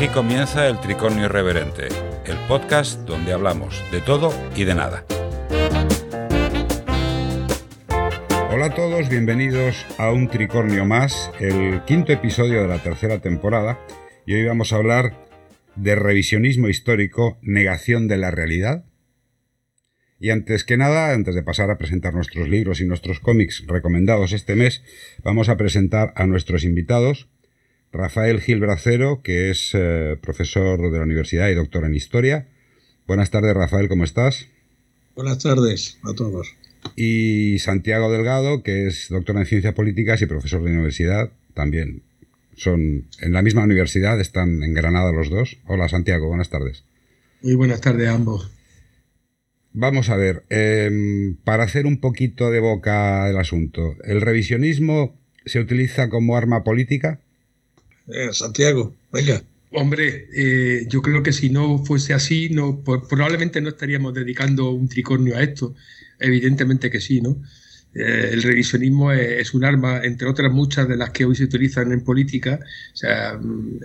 Aquí comienza el Tricornio Irreverente, el podcast donde hablamos de todo y de nada. Hola a todos, bienvenidos a un Tricornio más, el quinto episodio de la tercera temporada, y hoy vamos a hablar de revisionismo histórico, negación de la realidad. Y antes que nada, antes de pasar a presentar nuestros libros y nuestros cómics recomendados este mes, vamos a presentar a nuestros invitados. Rafael Gil Bracero, que es eh, profesor de la universidad y doctor en historia. Buenas tardes, Rafael, ¿cómo estás? Buenas tardes a todos. Y Santiago Delgado, que es doctor en ciencias políticas y profesor de universidad, también. Son en la misma universidad, están en Granada los dos. Hola, Santiago, buenas tardes. Muy buenas tardes a ambos. Vamos a ver, em, para hacer un poquito de boca el asunto, ¿el revisionismo se utiliza como arma política? Eh, Santiago, venga. Hombre, eh, yo creo que si no fuese así, no, pues probablemente no estaríamos dedicando un tricornio a esto. Evidentemente que sí, ¿no? Eh, el revisionismo es, un arma, entre otras muchas de las que hoy se utilizan en política. O sea, mm,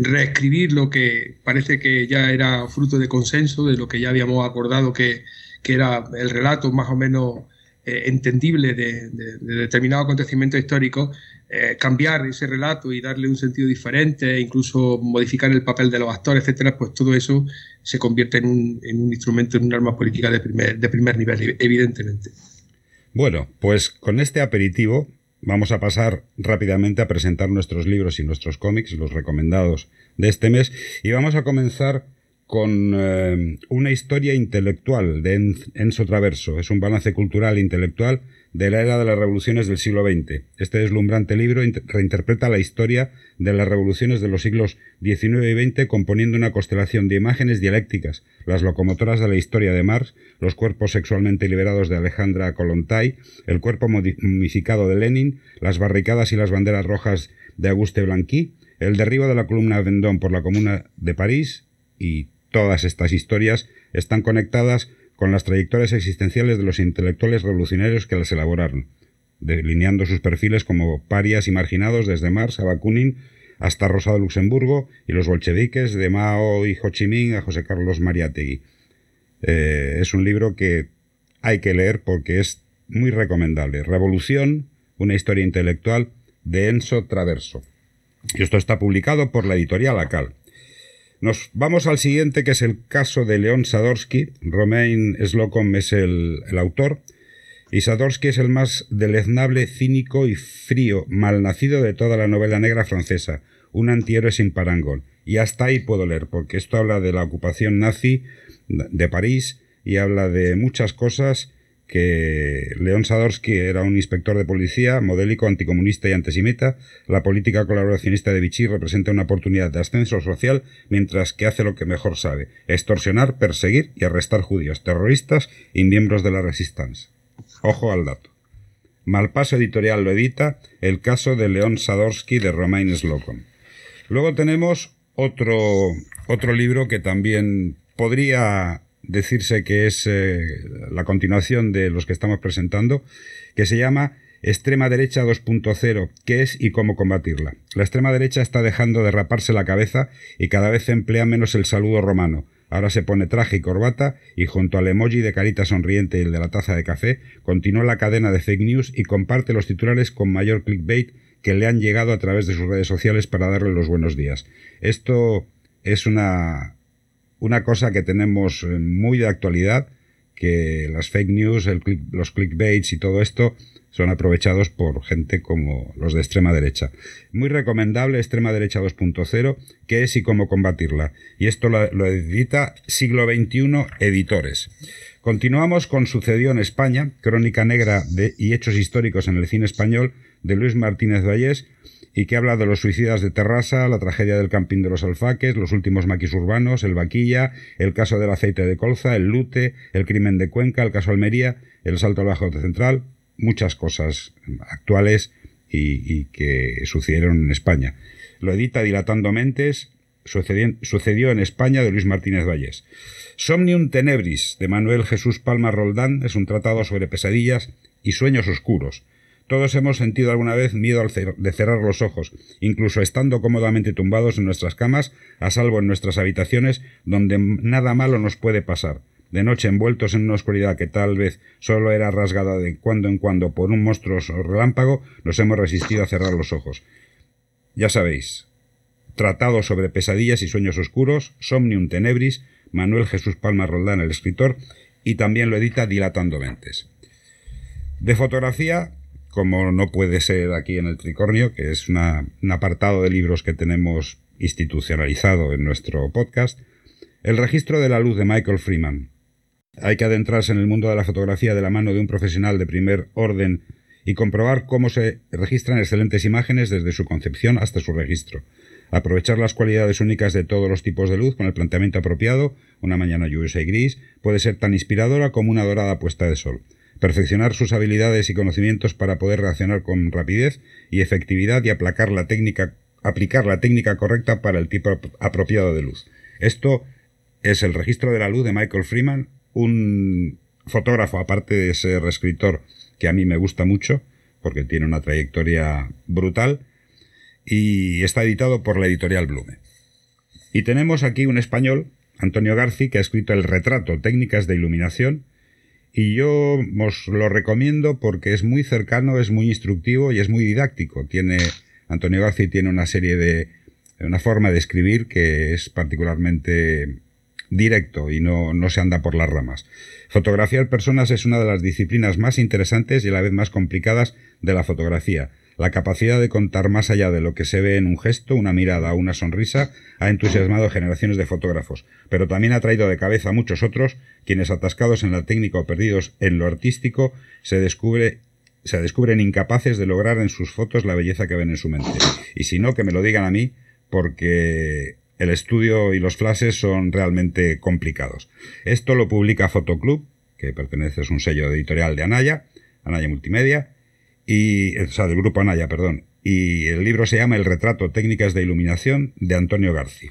reescribir lo que parece que ya era fruto de consenso, de lo que ya habíamos acordado que, que era el relato más o menos entendible de, de, de determinado acontecimiento histórico, eh, cambiar ese relato y darle un sentido diferente, incluso modificar el papel de los actores, etcétera, pues todo eso se convierte en un, en un instrumento, en un arma política de primer, de primer nivel, evidentemente. Bueno, pues con este aperitivo vamos a pasar rápidamente a presentar nuestros libros y nuestros cómics, los recomendados de este mes, y vamos a comenzar con eh, una historia intelectual de Enzo Traverso. Es un balance cultural e intelectual de la era de las revoluciones del siglo XX. Este deslumbrante libro reinterpreta la historia de las revoluciones de los siglos XIX y XX componiendo una constelación de imágenes dialécticas, las locomotoras de la historia de Marx, los cuerpos sexualmente liberados de Alejandra Kolontai, el cuerpo modificado de Lenin, las barricadas y las banderas rojas de Auguste Blanqui, el derribo de la columna Vendôme por la Comuna de París y todas estas historias están conectadas con las trayectorias existenciales de los intelectuales revolucionarios que las elaboraron, delineando sus perfiles como parias y marginados desde Marx a Bakunin hasta Rosa de Luxemburgo y los bolcheviques de Mao y Ho Chi Minh a José Carlos Mariátegui. Eh, es un libro que hay que leer porque es muy recomendable. Revolución, una historia intelectual de Enzo Traverso. Y esto está publicado por la editorial Acal. Nos vamos al siguiente, que es el caso de León Sadorsky. Romain Slocum es el, autor. Y Sadorsky es el más deleznable, cínico y frío, malnacido de toda la novela negra francesa. Un antihéroe sin parangón. Y hasta ahí puedo leer, porque esto habla de la ocupación nazi de París y habla de muchas cosas que León Sadorsky era un inspector de policía, modélico, anticomunista y antisemita. La política colaboracionista de Vichy representa una oportunidad de ascenso social, mientras que hace lo que mejor sabe, extorsionar, perseguir y arrestar judíos, terroristas y miembros de la Resistance. Ojo al dato. Malpaso Editorial lo edita, el caso de León Sadorsky de Romain Slocum. Luego tenemos otro, otro libro que también podría decirse que es eh, la continuación de los que estamos presentando, que se llama Extrema Derecha 2.0, qué es y cómo combatirla. La extrema derecha está dejando de raparse la cabeza y cada vez emplea menos el saludo romano. Ahora se pone traje y corbata y junto al emoji de carita sonriente y el de la taza de café, continúa la cadena de fake news y comparte los titulares con mayor clickbait que le han llegado a través de sus redes sociales para darle los buenos días. Esto es una una cosa que tenemos eh, muy de actualidad, que las fake news, los clickbaits y todo esto son aprovechados por gente como los de extrema derecha. Muy recomendable Extrema Derecha 2.0, que es y cómo combatirla. Y esto lo, lo, edita Siglo XXI Editores. Continuamos con Sucedió en España, crónica negra de, y hechos históricos en el cine español de Luis Martínez Vallés, y que habla de los suicidas de Terrassa, la tragedia del camping de los alfaques, los últimos maquis urbanos, el vaquilla, el caso del aceite de colza, el lute, el crimen de Cuenca, el caso Almería, el salto al bajo central, muchas cosas actuales y, que sucedieron en España. Lo edita Dilatando Mentes, sucedió, en España de Luis Martínez Valles. Somnium Tenebris de Manuel Jesús Palma Roldán es un tratado sobre pesadillas y sueños oscuros Todos hemos sentido alguna vez miedo de cerrar los ojos, incluso estando cómodamente tumbados en nuestras camas, a salvo en nuestras habitaciones, donde nada malo nos puede pasar. De noche envueltos en una oscuridad que tal vez solo era rasgada de cuando en cuando por un monstruoso relámpago, nos hemos resistido a cerrar los ojos. Ya sabéis, Tratado sobre pesadillas y sueños oscuros, Somnium Tenebris, Manuel Jesús Palma Roldán, el escritor, y también lo edita Dilatando Mentes. De fotografía, como no puede ser aquí en el Tricornio, que es un apartado de libros que tenemos institucionalizado en nuestro podcast, el registro de la luz de Michael Freeman. Hay que adentrarse en el mundo de la fotografía de la mano de un profesional de primer orden y comprobar cómo se registran excelentes imágenes desde su concepción hasta su registro. Aprovechar las cualidades únicas de todos los tipos de luz con el planteamiento apropiado, una mañana lluviosa y gris, puede ser tan inspiradora como una dorada puesta de sol. Perfeccionar sus habilidades y conocimientos para poder reaccionar con rapidez y efectividad y aplacar la técnica, aplicar la técnica correcta para el tipo apropiado de luz. Esto es el registro de la luz de Michael Freeman, un fotógrafo, aparte de ser escritor, que a mí me gusta mucho, porque tiene una trayectoria brutal, y está editado por la editorial Blume. Y tenemos aquí un español, Antonio Garci, que ha escrito El retrato, técnicas de iluminación, y yo os lo recomiendo porque es muy cercano, es muy instructivo y es muy didáctico. Tiene, Antonio Garci tiene una serie de, una forma de escribir que es particularmente directo y no, no se anda por las ramas. Fotografiar personas es una de las disciplinas más interesantes y a la vez más complicadas de la fotografía la capacidad de contar más allá de lo que se ve en un gesto, una mirada o una sonrisa ha entusiasmado generaciones de fotógrafos, pero también ha traído de cabeza a muchos otros, quienes atascados en la técnica o perdidos en lo artístico, se descubre se descubren incapaces de lograr en sus fotos la belleza que ven en su mente. Y si no, que me lo digan a mí, porque el estudio y los flashes son realmente complicados. Esto lo publica Fotoclub, que pertenece a un sello editorial de Anaya, Anaya Multimedia, y, o sea, del grupo Anaya, perdón. Y el libro se llama El retrato técnicas de iluminación de Antonio Garci.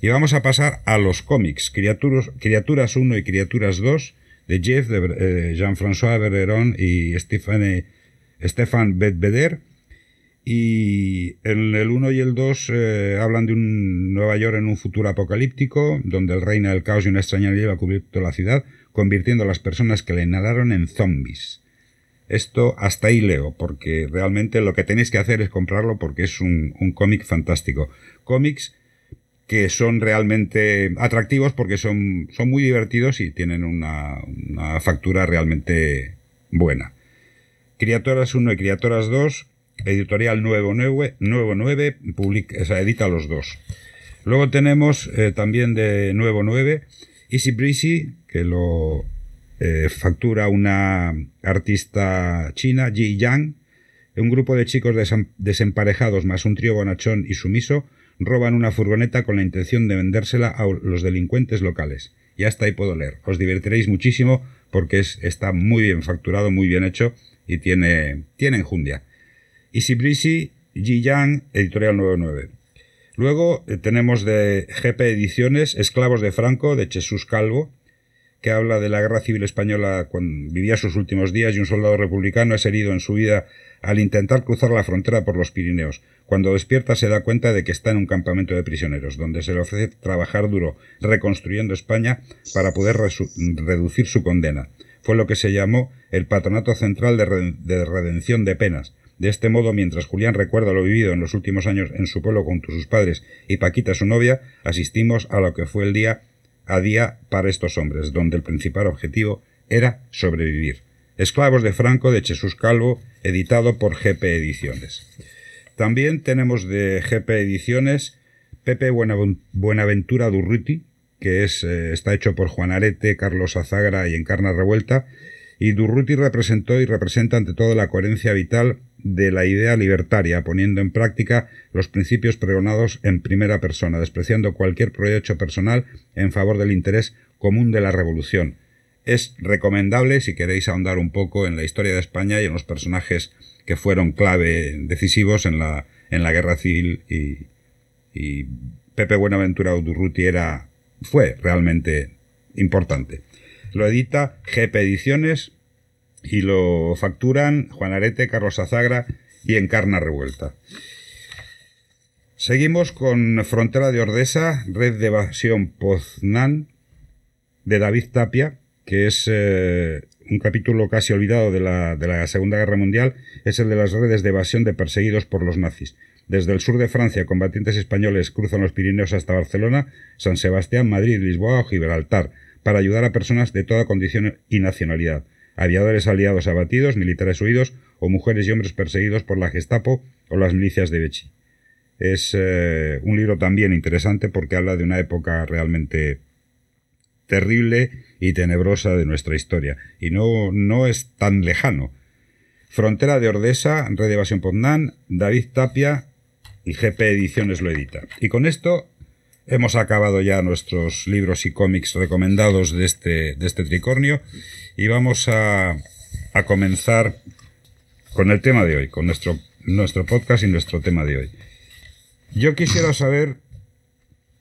Y vamos a pasar a los cómics, Criaturas, Criaturas 1 y Criaturas 2, de Jeff, de eh, Jean-François Bergeron y Stéphane, Stéphane. Y en el 1 y el 2 eh, hablan de un Nueva York en un futuro apocalíptico, donde el reina del caos y una extraña ha cubierto la ciudad, convirtiendo a las personas que le inhalaron en zombies. Esto hasta ahí leo, porque realmente lo que tenéis que hacer es comprarlo porque es un, cómic fantástico. Cómics que son realmente atractivos porque son, son muy divertidos y tienen una, factura realmente buena. Criaturas 1 y Criaturas 2, editorial Nuevo 9, Nuevo 9 publica, edita los dos. Luego tenemos eh, también de Nuevo 9 Easy Breezy, que lo eh, factura una artista china, Ji Yang. Un grupo de chicos desemparejados más un trío bonachón y sumiso roban una furgoneta con la intención de vendérsela a los delincuentes locales. Y hasta ahí puedo leer. Os divertiréis muchísimo porque es, está muy bien facturado, muy bien hecho y tiene, tiene enjundia. Easy Breezy, Ji Yang, Editorial 99. Luego eh, tenemos de GP Ediciones Esclavos de Franco, de Jesús Calvo, que habla de la guerra civil española cuando vivía sus últimos días y un soldado republicano es herido en su vida al intentar cruzar la frontera por los Pirineos. Cuando despierta se da cuenta de que está en un campamento de prisioneros, donde se le ofrece trabajar duro reconstruyendo España para poder reducir su condena. Fue lo que se llamó el Patronato Central de, de Redención de Penas. De este modo, mientras Julián recuerda lo vivido en los últimos años en su pueblo con sus padres y Paquita su novia, asistimos a lo que fue el día a día para estos hombres, donde el principal objetivo era sobrevivir. Esclavos de Franco de Jesús Calvo, editado por GP Ediciones. También tenemos de GP Ediciones Pepe Buenaventura Durruti, que es, eh, está hecho por Juan Arete, Carlos Azagra y Encarna Revuelta, y Durruti representó y representa ante todo la coherencia vital de la idea libertaria, poniendo en práctica los principios pregonados en primera persona, despreciando cualquier provecho personal en favor del interés común de la revolución. Es recomendable si queréis ahondar un poco en la historia de España y en los personajes que fueron clave decisivos en la, en la guerra civil y, y Pepe Buenaventura Udurruti era, fue realmente importante. Lo edita GP Ediciones y lo facturan Juan Arete, Carlos Azagra y Encarna Revuelta. Seguimos con Frontera de Ordesa, Red de Evasión Poznan, de David Tapia, que es eh, un capítulo casi olvidado de la, de la Segunda Guerra Mundial, es el de las redes de evasión de perseguidos por los nazis. Desde el sur de Francia, combatientes españoles cruzan los Pirineos hasta Barcelona, San Sebastián, Madrid, Lisboa o Gibraltar, para ayudar a personas de toda condición y nacionalidad, aviadores aliados abatidos, militares huidos o mujeres y hombres perseguidos por la Gestapo o las milicias de Bechi. Es eh, un libro también interesante porque habla de una época realmente terrible y tenebrosa de nuestra historia, y no, no es tan lejano. Frontera de Ordesa, Red de Evasión Poznan, David Tapia y GP Ediciones lo edita. Y con esto hemos acabado ya nuestros libros y cómics recomendados de este, de este tricornio y vamos a, a comenzar con el tema de hoy, con nuestro, nuestro podcast y nuestro tema de hoy. Yo quisiera saber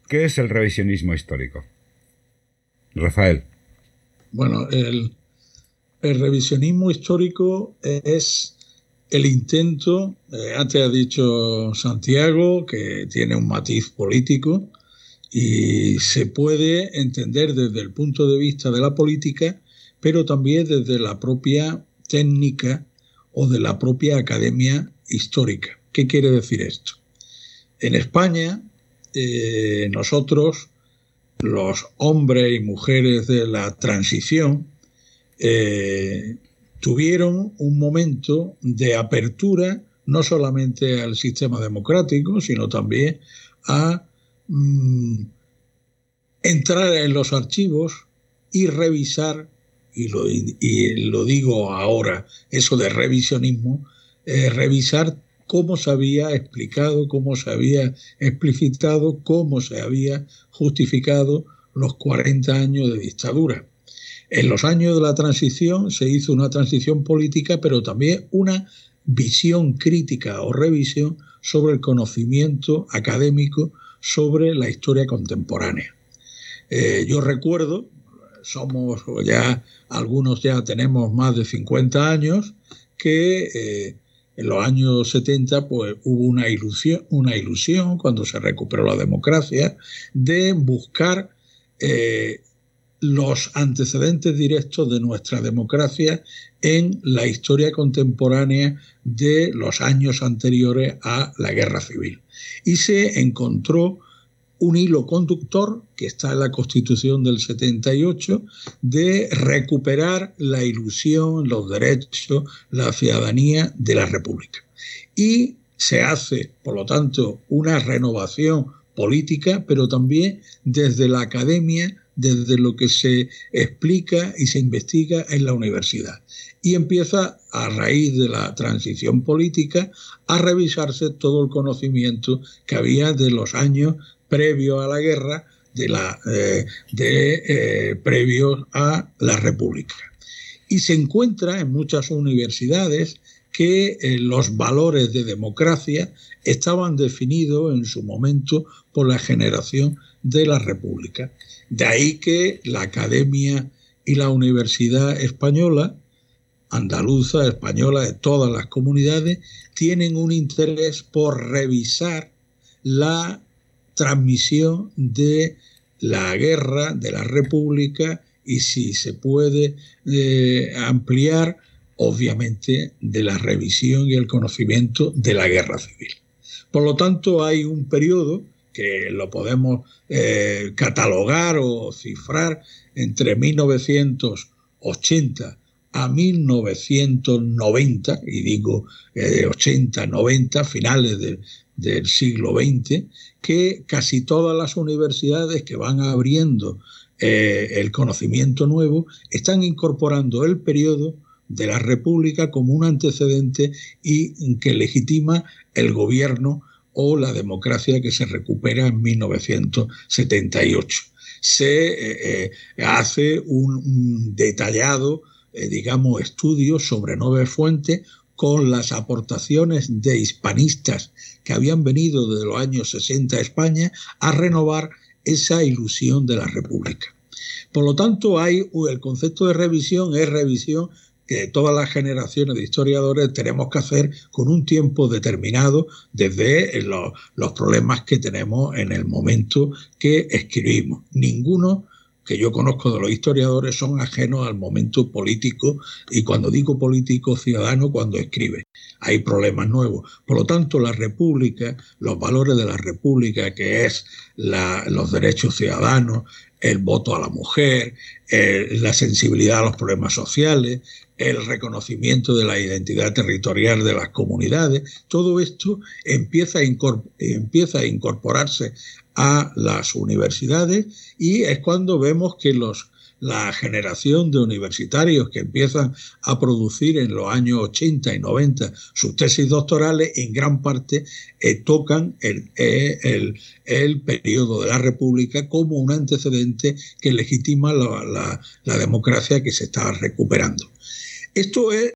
qué es el revisionismo histórico. Rafael. Bueno, el, el revisionismo histórico es el intento, eh, antes ha dicho Santiago, que tiene un matiz político y se puede entender desde el punto de vista de la política, pero también desde la propia técnica o de la propia academia histórica. ¿Qué quiere decir esto? En España, eh, nosotros, los hombres y mujeres de la transición, eh, tuvieron un momento de apertura no solamente al sistema democrático, sino también a mm, entrar en los archivos y revisar, y lo, digo ahora, eso de revisionismo, eh, revisar cómo se había explicado, cómo se había explicitado, cómo se había justificado los 40 años de dictadura. En los años de la transición se hizo una transición política, pero también una visión crítica o revisión sobre el conocimiento académico sobre la historia contemporánea. Eh, yo recuerdo, somos ya, algunos ya tenemos más de 50 años, que eh, en los años 70 pues, hubo una ilusión, una ilusión, cuando se recuperó la democracia, de buscar eh, los antecedentes directos de nuestra democracia en la historia contemporánea de los años anteriores a la guerra civil. Y se encontró un hilo conductor que está en la Constitución del 78 de recuperar la ilusión, los derechos, la ciudadanía de la República. Y se hace, por lo tanto, una renovación política, pero también desde la academia desde lo que se explica y se investiga en la universidad. Y empieza, a raíz de la transición política, a revisarse todo el conocimiento que había de los años previos a la guerra, de, la, eh, de eh, previos a la República. Y se encuentra en muchas universidades que eh, los valores de democracia estaban definidos en su momento por la generación de la República. De ahí que la Academia y la Universidad Española, andaluza, española, de todas las comunidades, tienen un interés por revisar la transmisión de la guerra, de la República y si se puede eh, ampliar, obviamente, de la revisión y el conocimiento de la guerra civil. Por lo tanto, hay un periodo que lo podemos eh, catalogar o cifrar entre 1980 a 1990, y digo 80, eh, 90, finales del siglo XX, que casi todas las universidades que van abriendo eh, el conocimiento nuevo están incorporando el periodo de la República como un antecedente y que legitima el gobierno o la democracia que se recupera en 1978. Se eh, eh, hace un, detallado, eh, digamos, estudio sobre nueve fuentes con las aportaciones de hispanistas que habían venido desde los años 60 a España a renovar esa ilusión de la República. Por lo tanto, hay el concepto de revisión es revisión que todas las generaciones de historiadores tenemos que hacer con un tiempo determinado desde los, los problemas que tenemos en el momento que escribimos. Ninguno que yo conozco de los historiadores son ajenos al momento político y cuando digo político ciudadano cuando escribe. Hay problemas nuevos. Por lo tanto la república los valores de la república que es los derechos ciudadanos el voto a la mujer la sensibilidad a los problemas sociales el reconocimiento de la identidad territorial de las comunidades, todo esto empieza a, empieza a incorporarse a las universidades y es cuando vemos que los, la generación de universitarios que empiezan a producir en los años 80 y 90 sus tesis doctorales en gran parte eh, tocan el, eh, el, el, periodo de la República como un antecedente que legitima la, la, la democracia que se está recuperando. Esto es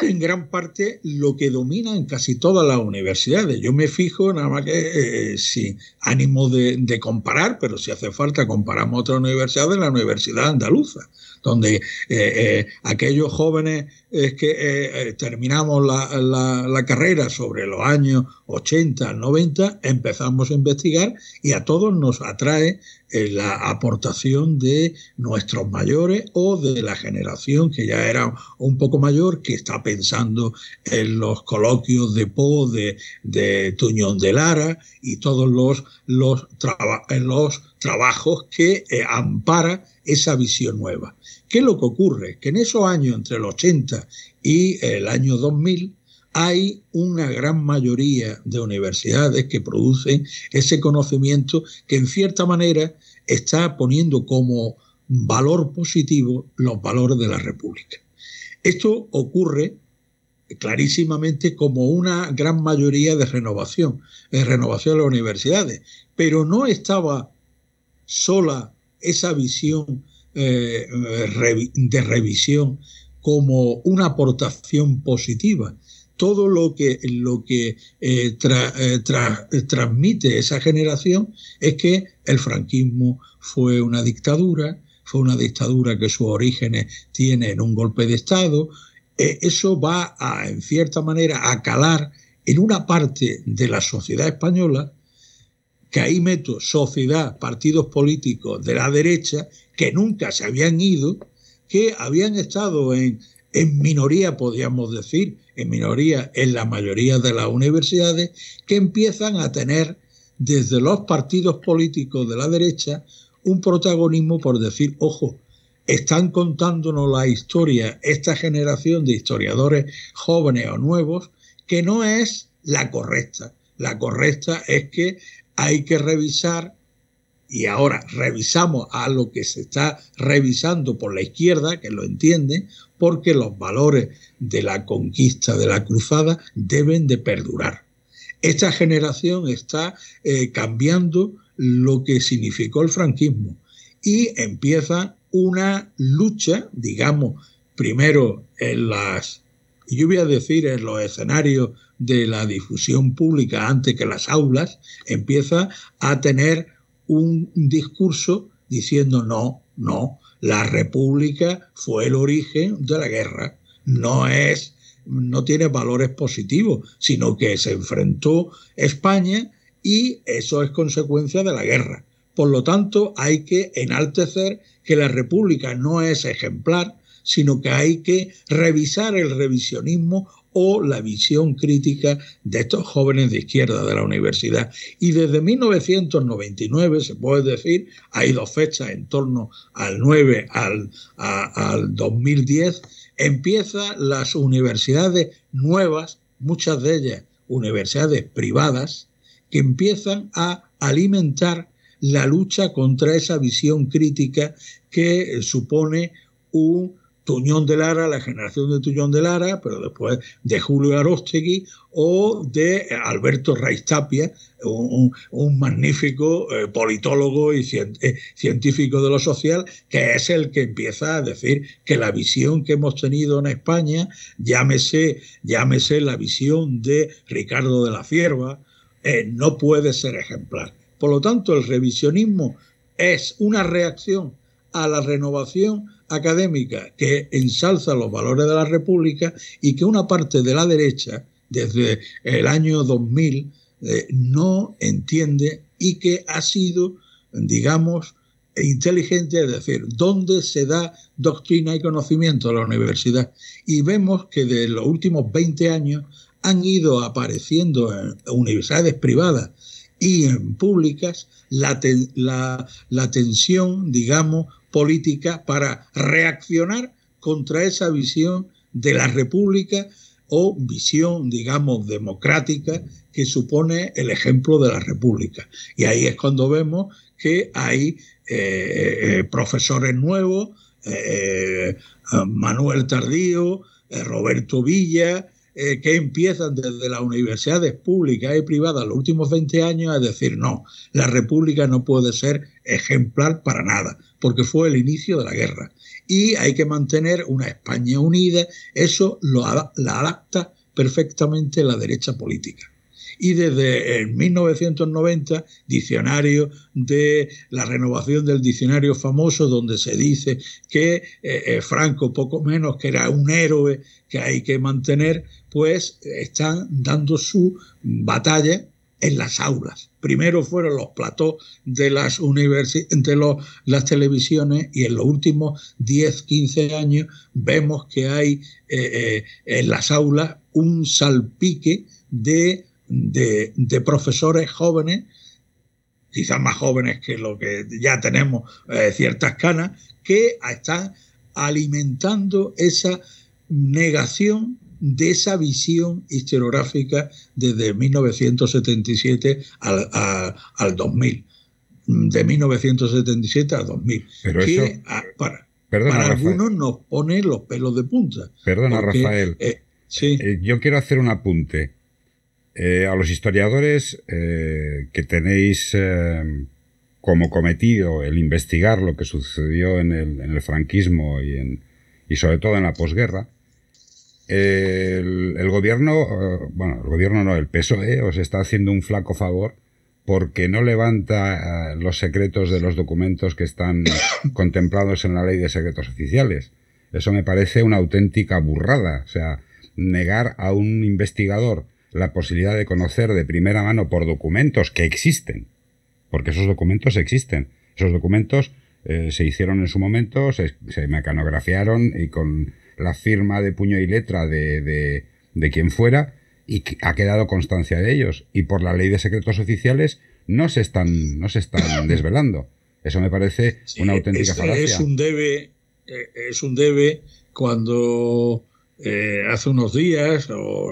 en gran parte lo que domina en casi todas las universidades. Yo me fijo, nada más que eh, sin ánimo de, comparar, pero si hace falta comparamos otras universidades, la Universidad Andaluza, donde eh, eh, aquellos jóvenes que eh, terminamos la, la, la, carrera sobre los años 80, 90, empezamos a investigar y a todos nos atrae la aportación de nuestros mayores o de la generación que ya era un poco mayor, que está pensando en los coloquios de Poe, de, Tuñón de Lara y todos los, los trabajos que eh, ampara esa visión nueva. ¿Qué es lo que ocurre? Que en esos años, entre el 80 y el año 2000, hay una gran mayoría de universidades que producen ese conocimiento que en cierta manera está poniendo como valor positivo los valores de la República. Esto ocurre clarísimamente como una gran mayoría de renovación, de renovación de las universidades, pero no estaba sola esa visión eh, de revisión como una aportación positiva. Todo lo que, lo que eh, eh, tra, transmite esa generación es que el franquismo fue una dictadura, fue una dictadura que sus orígenes tiene en un golpe de Estado. Eh, eso va a, en cierta manera, a calar en una parte de la sociedad española, que ahí meto sociedad, partidos políticos de la derecha, que nunca se habían ido, que habían estado en, en minoría, podríamos decir, en minoría en la mayoría de las universidades, que empiezan a tener desde los partidos políticos de la derecha un protagonismo por decir, ojo, están contándonos la historia, esta generación de historiadores jóvenes o nuevos, que no es la correcta. La correcta es que hay que revisar y ahora revisamos a lo que se está revisando por la izquierda, que lo entiende, porque los valores de la conquista de la cruzada deben de perdurar. Esta generación está eh, cambiando lo que significó el franquismo y empieza una lucha, digamos, primero en las, yo voy a decir en los escenarios de la difusión pública antes que las aulas, empieza a tener un discurso diciendo no, no, la república fue el origen de la guerra, no es no tiene valores positivos, sino que se enfrentó España y eso es consecuencia de la guerra. Por lo tanto, hay que enaltecer que la República no es ejemplar, sino que hay que revisar el revisionismo o la visión crítica de estos jóvenes de izquierda de la universidad. Y desde 1999, se puede decir, hay dos fechas en torno al 9 al, al 2010, empiezan las universidades nuevas, muchas de ellas universidades privadas, que empiezan a alimentar la lucha contra esa visión crítica que supone un Tuñón de Lara, la generación de Tuñón de Lara, pero después de Julio Arostegui o de Alberto Raistapia, un, un magnífico eh, politólogo y eh, científico de lo social, que es el que empieza a decir que la visión que hemos tenido en España, llámese, llámese la visión de Ricardo de la Cierva, eh, no puede ser ejemplar. Por lo tanto, el revisionismo es una reacción a la renovación académica que ensalza los valores de la República y que una parte de la derecha, desde el año 2000, eh, no entiende y que ha sido, digamos, inteligente, es decir, dónde se da doctrina y conocimiento a la universidad. Y vemos que de los últimos 20 años han ido apareciendo en universidades privadas y en públicas la, la, tensión, digamos, política para reaccionar contra esa visión de la República o visión, digamos, democrática que supone el ejemplo de la República. Y ahí es cuando vemos que hay eh, eh, profesores nuevos, eh, Manuel Tardío, Roberto Villa, que empiezan desde las universidades públicas y privadas los últimos 20 años a decir, no, la República no puede ser ejemplar para nada, porque fue el inicio de la guerra. Y hay que mantener una España unida, eso lo, la adapta perfectamente la derecha política y desde el 1990, diccionario de la renovación del diccionario famoso, donde se dice que eh, eh, Franco, poco menos que era un héroe que hay que mantener, pues están dando su batalla en las aulas. Primero fueron los platós de las de las televisiones y en los últimos 10, 15 años vemos que hay eh, en las aulas un salpique de de, profesores jóvenes, quizás más jóvenes que lo que ya tenemos eh, ciertas canas, que están alimentando esa negación de esa visión historiográfica desde 1977 al, al 2000 de 1977 al 2000. Pero que para, algunos nos pone los pelos de punta. Perdona, Rafael. Eh, sí. Eh, yo quiero hacer un apunte. Eh, a los historiadores que tenéis como cometido el investigar lo que sucedió en el, franquismo y, en, y sobre todo en la posguerra, el, gobierno, bueno, el gobierno no, el PSOE os está haciendo un flaco favor porque no levanta los secretos de los documentos que están contemplados en la ley de secretos oficiales. Eso me parece una auténtica burrada. O sea, negar a un investigador la posibilidad de conocer de primera mano por documentos que existen, porque esos documentos existen. Esos documentos eh, se hicieron en su momento, se, mecanografiaron y con la firma de puño y letra de, de, quien fuera y ha quedado constancia de ellos. Y por la ley de secretos oficiales no se están, no se están desvelando. Eso me parece una auténtica falacia. Es un debe, eh, es un debe cuando eh, hace unos días o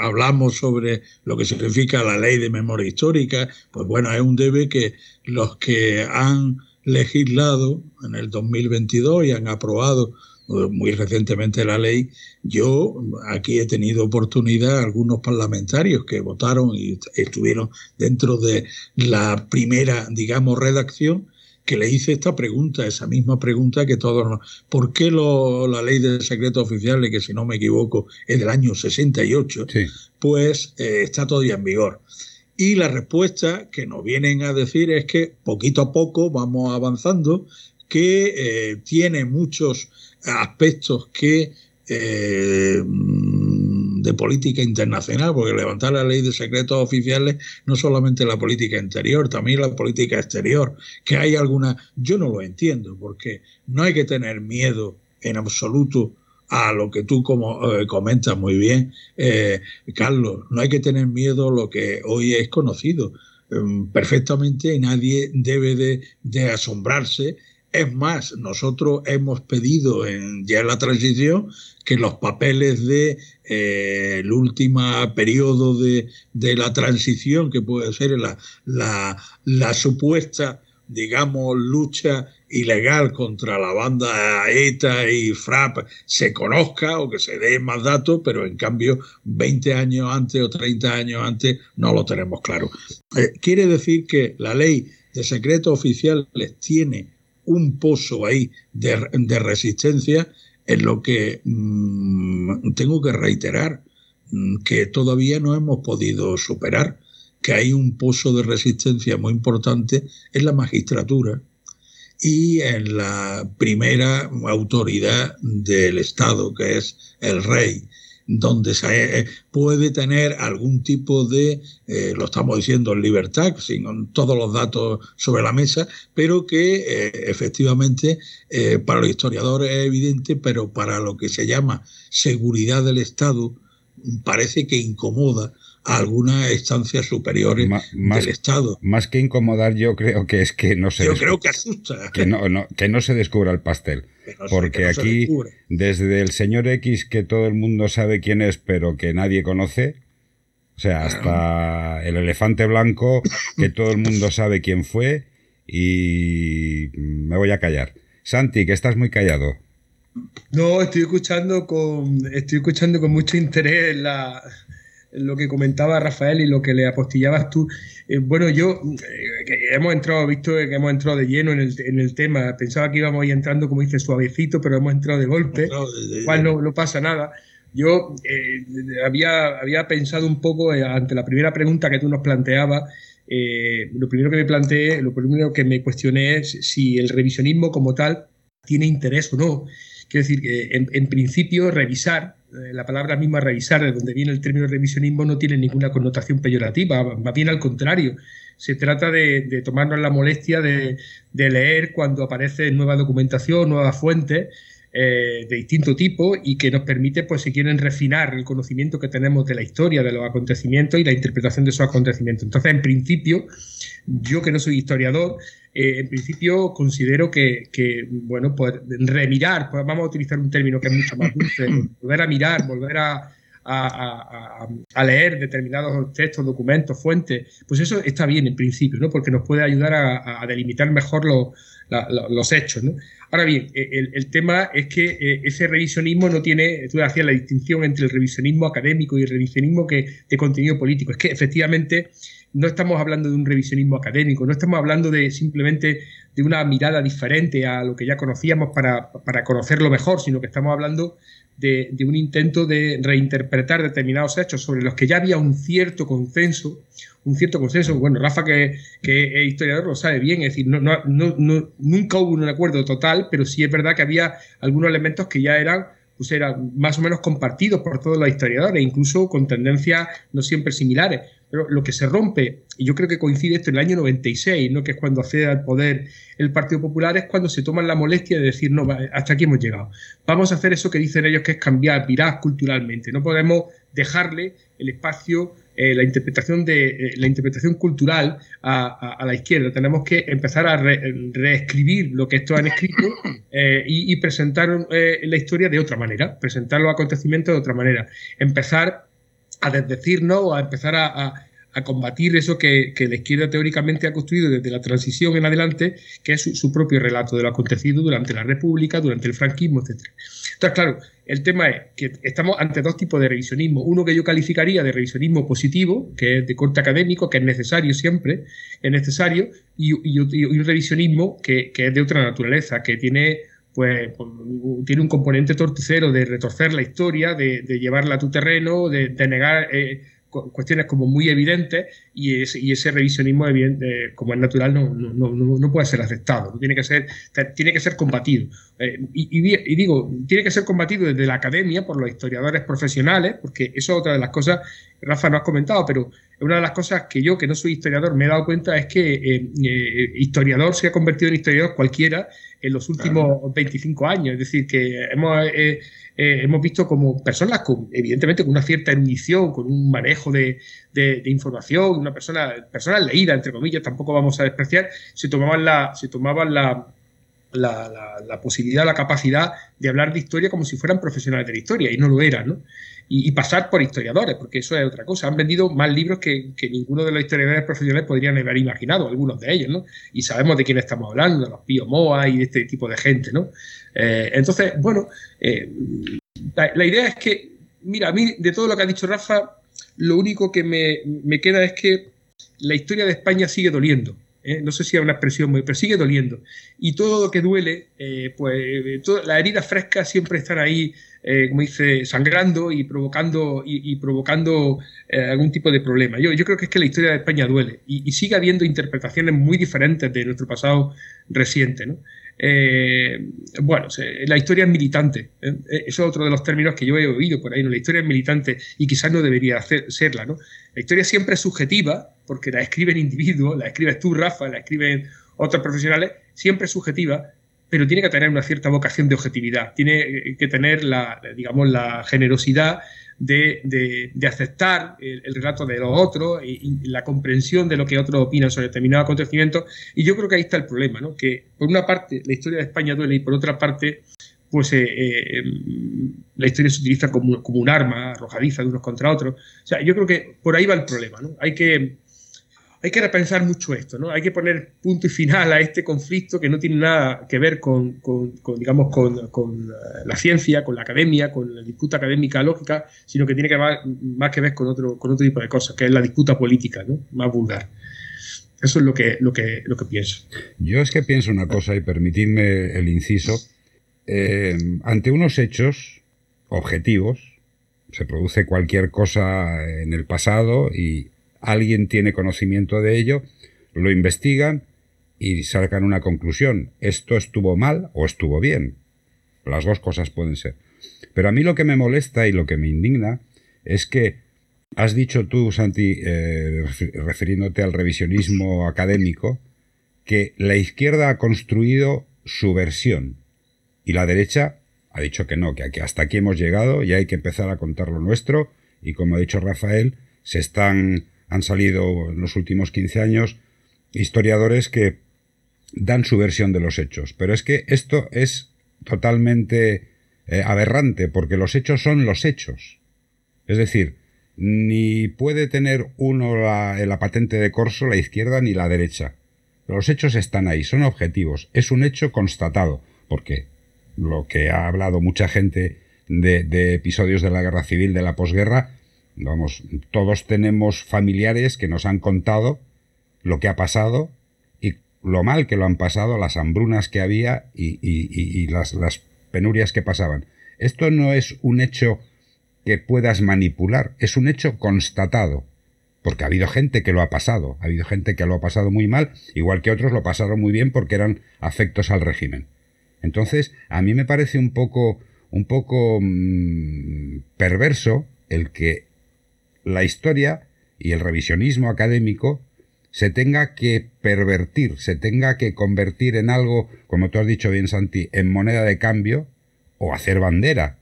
hablamos sobre lo que significa la ley de memoria histórica, pues bueno, es un debe que los que han legislado en el 2022 y han aprobado muy recientemente la ley, yo aquí he tenido oportunidad, algunos parlamentarios que votaron y estuvieron dentro de la primera, digamos, redacción, que le hice esta pregunta, esa misma pregunta que todos nos... ¿Por qué la ley de secretos oficiales, que si no me equivoco es del año 68, pues eh, está todavía en vigor? Y la respuesta que nos vienen a decir es que poquito a poco vamos avanzando, que eh, tiene muchos aspectos que eh, de política internacional, porque levantar la ley de secretos oficiales no solamente la política interior, también la política exterior, que hay alguna, yo no lo entiendo, porque no hay que tener miedo en absoluto a lo que tú como eh, comentas muy bien, eh, Carlos, no hay que tener miedo a lo que hoy es conocido. Em, perfectamente nadie debe de, de asombrarse es más, nosotros hemos pedido en, ya en la transición que los papeles de eh, el último periodo de, la transición, que puede ser la, la, supuesta, digamos, lucha ilegal contra la banda ETA y FRAP se conozca o que se dé más datos, pero en cambio 20 años antes o 30 años antes no lo tenemos claro. Eh, quiere decir que la ley de secretos oficiales tiene un pozo ahí de, resistencia en lo que mm, tengo que reiterar mm, que todavía no hemos podido superar, que hay un pozo de resistencia muy importante en la magistratura y en la primera autoridad del Estado, que es el rey donde se eh, puede tener algún tipo de, eh, lo estamos diciendo en libertad, sin todos los datos sobre la mesa, pero que eh, efectivamente para los historiadores es evidente, pero para lo que se llama seguridad del Estado parece que incomoda a algunas estancias superiores del Estado. Más que incomodar, yo creo que es que no se. Yo creo que asusta. Que no, que no se descubra el pastel. Porque aquí, desde el señor X, que todo el mundo sabe quién es, pero que nadie conoce, o sea, hasta el elefante blanco, que todo el mundo sabe quién fue, y me voy a callar. Santi, que estás muy callado. No, estoy escuchando con, estoy escuchando con mucho interés la, lo que comentaba Rafael y lo que le apostillabas tú. Eh, bueno, yo eh, hemos entrado, visto que hemos entrado de lleno en el, en el, tema, pensaba que íbamos a ir entrando, como dice, suavecito, pero hemos entrado de golpe, cual no, no, pasa nada. Yo eh, había, había pensado un poco ante la primera pregunta que tú nos planteabas. lo primero que me planteé, lo primero que me cuestioné es si el revisionismo como tal tiene interés o no. Quiero decir que, en, principio, revisar, eh, la palabra misma revisar, de donde viene el término revisionismo, no tiene ninguna connotación peyorativa, va bien al contrario. Se trata de, tomarnos la molestia de, leer cuando aparece nueva documentación, nuevas fuentes. Eh, de distinto tipo y que nos permite, pues si quieren, refinar el conocimiento que tenemos de la historia, de los acontecimientos y la interpretación de esos acontecimientos. Entonces, en principio, yo que no soy historiador, eh, en principio considero que, bueno, pues remirar, pues vamos a utilizar un término que es mucho más dulce, volver a mirar, volver a, leer determinados textos, documentos, fuentes, pues eso está bien en principio, ¿no? Porque nos puede ayudar a, delimitar mejor los hechos, ¿no? Ahora bien, e, el, tema es que eh, ese revisionismo no tiene, tú hacías la distinción entre el revisionismo académico y el revisionismo que, de contenido político. Es que efectivamente no estamos hablando de un revisionismo académico, no estamos hablando de simplemente de una mirada diferente a lo que ya conocíamos para, conocerlo mejor, sino que estamos hablando de, un intento de reinterpretar determinados hechos sobre los que ya había un cierto consenso, un cierto consenso. Bueno, Rafa, que, que es historiador, lo sabe bien, es decir, no, no, nunca hubo un acuerdo total, pero sí es verdad que había algunos elementos que ya eran pues eran más o menos compartidos por todos los historiadores, incluso con tendencias no siempre similares. Pero lo que se rompe, y yo creo que coincide esto en el año 96, ¿no? que es cuando accede al poder el Partido Popular, es cuando se toman la molestia de decir, no, hasta aquí hemos llegado. Vamos a hacer eso que dicen ellos, que es cambiar, virar culturalmente. No podemos dejarle el espacio eh, la interpretación de eh, la interpretación cultural a, la izquierda. Tenemos que empezar a reescribir lo que estos han escrito eh, y, presentar la historia de otra manera, presentar los acontecimientos de otra manera, empezar a desdecirnos o a empezar a, combatir eso que, la izquierda teóricamente ha construido desde la transición en adelante, que es su, propio relato de lo acontecido durante la República, durante el franquismo, etc. Entonces, claro, el tema es que estamos ante dos tipos de revisionismo. Uno que yo calificaría de revisionismo positivo, que es de corte académico, que es necesario siempre, es necesario, y, un revisionismo que, es de otra naturaleza, que tiene pues tiene un componente torticero de retorcer la historia, de, llevarla a tu terreno, de, negar eh, cuestiones como muy evidentes y ese, y ese revisionismo, como es natural, no, no, no, puede ser aceptado, tiene que ser, tiene que ser combatido. Eh, y, digo, tiene que ser combatido desde la academia por los historiadores profesionales, porque eso es otra de las cosas, Rafa no has comentado, pero una de las cosas que yo, que no soy historiador, me he dado cuenta es que eh, eh, historiador se ha convertido en historiador cualquiera en los últimos 25 años, es decir, que hemos eh, hemos visto como personas con, evidentemente, con una cierta erudición, con un manejo de, información, una persona, personas leídas, entre comillas, tampoco vamos a despreciar, se tomaban la, se tomaban la, la, posibilidad, la capacidad de hablar de historia como si fueran profesionales de la historia, y no lo eran, ¿no? Y, pasar por historiadores, porque eso es otra cosa. Han vendido más libros que, ninguno de los historiadores profesionales podrían haber imaginado, algunos de ellos, ¿no? Y sabemos de quién estamos hablando, los Pío Moa y este tipo de gente, ¿no? Eh, entonces, bueno, eh, la, idea es que, mira, a mí de todo lo que ha dicho Rafa, lo único que me, queda es que la historia de España sigue doliendo. ¿eh? no sé si es una expresión muy, pero sigue doliendo. Y todo lo que duele, pues las heridas frescas siempre están ahí, eh, como dice, sangrando y provocando, y, provocando algún tipo de problema. Yo, yo creo que es que la historia de España duele y, sigue habiendo interpretaciones muy diferentes de nuestro pasado reciente. ¿no? bueno, la historia es militante. Eso es otro de los términos que yo he oído por ahí. ¿no? La historia es militante y quizás no debería serla. ¿no? La historia siempre es subjetiva, porque la escriben individuos, la escribes tú, Rafa, la escriben otros profesionales, siempre es subjetiva, pero tiene que tener una cierta vocación de objetividad, tiene que tener la, digamos, la generosidad de, aceptar el, relato de los otros y, la comprensión de lo que otros opinan sobre determinados acontecimientos. Y yo creo que ahí está el problema, ¿no? que por una parte la historia de España duele y por otra parte pues eh, eh, la historia se utiliza como, como, un arma arrojadiza de unos contra otros. O sea, yo creo que por ahí va el problema. ¿no? Hay que hay que repensar mucho esto, ¿no? Hay que poner punto y final a este conflicto que no tiene nada que ver con, digamos, con, eh, la ciencia, con la academia, con la disputa académica lógica, sino que tiene que más, más que ver con otro, con otro tipo de cosas, que es la disputa política, ¿no? Más vulgar. Eso es lo que, lo que, lo que pienso. Yo es que pienso una cosa, y permitidme el inciso, eh, ante unos hechos objetivos, se produce cualquier cosa en el pasado y alguien tiene conocimiento de ello, lo investigan y sacan una conclusión. Esto estuvo mal o estuvo bien. Las dos cosas pueden ser. Pero a mí lo que me molesta y lo que me indigna es que has dicho tú, Santi, eh, refiriéndote al revisionismo académico, que la izquierda ha construido su versión y la derecha ha dicho que no, que hasta aquí hemos llegado y hay que empezar a contar lo nuestro y como ha dicho Rafael, se están han salido en los últimos 15 años historiadores que dan su versión de los hechos. Pero es que esto es totalmente eh, aberrante, porque los hechos son los hechos. Es decir, ni puede tener uno la, la patente de corso la izquierda ni la derecha. Los hechos están ahí, son objetivos. Es un hecho constatado, porque lo que ha hablado mucha gente de episodios de la guerra civil, de la posguerra, Vamos, todos tenemos familiares que nos han contado lo que ha pasado y lo mal que lo han pasado, las hambrunas que había y, las, las penurias que pasaban. Esto no es un hecho que puedas manipular, es un hecho constatado. Porque ha habido gente que lo ha pasado, ha habido gente que lo ha pasado muy mal, igual que otros lo pasaron muy bien porque eran afectos al régimen. Entonces, a mí me parece un poco, un poco mm, perverso el que la historia y el revisionismo académico se tenga que pervertir, se tenga que convertir en algo, como tú has dicho bien, Santi, en moneda de cambio o hacer bandera,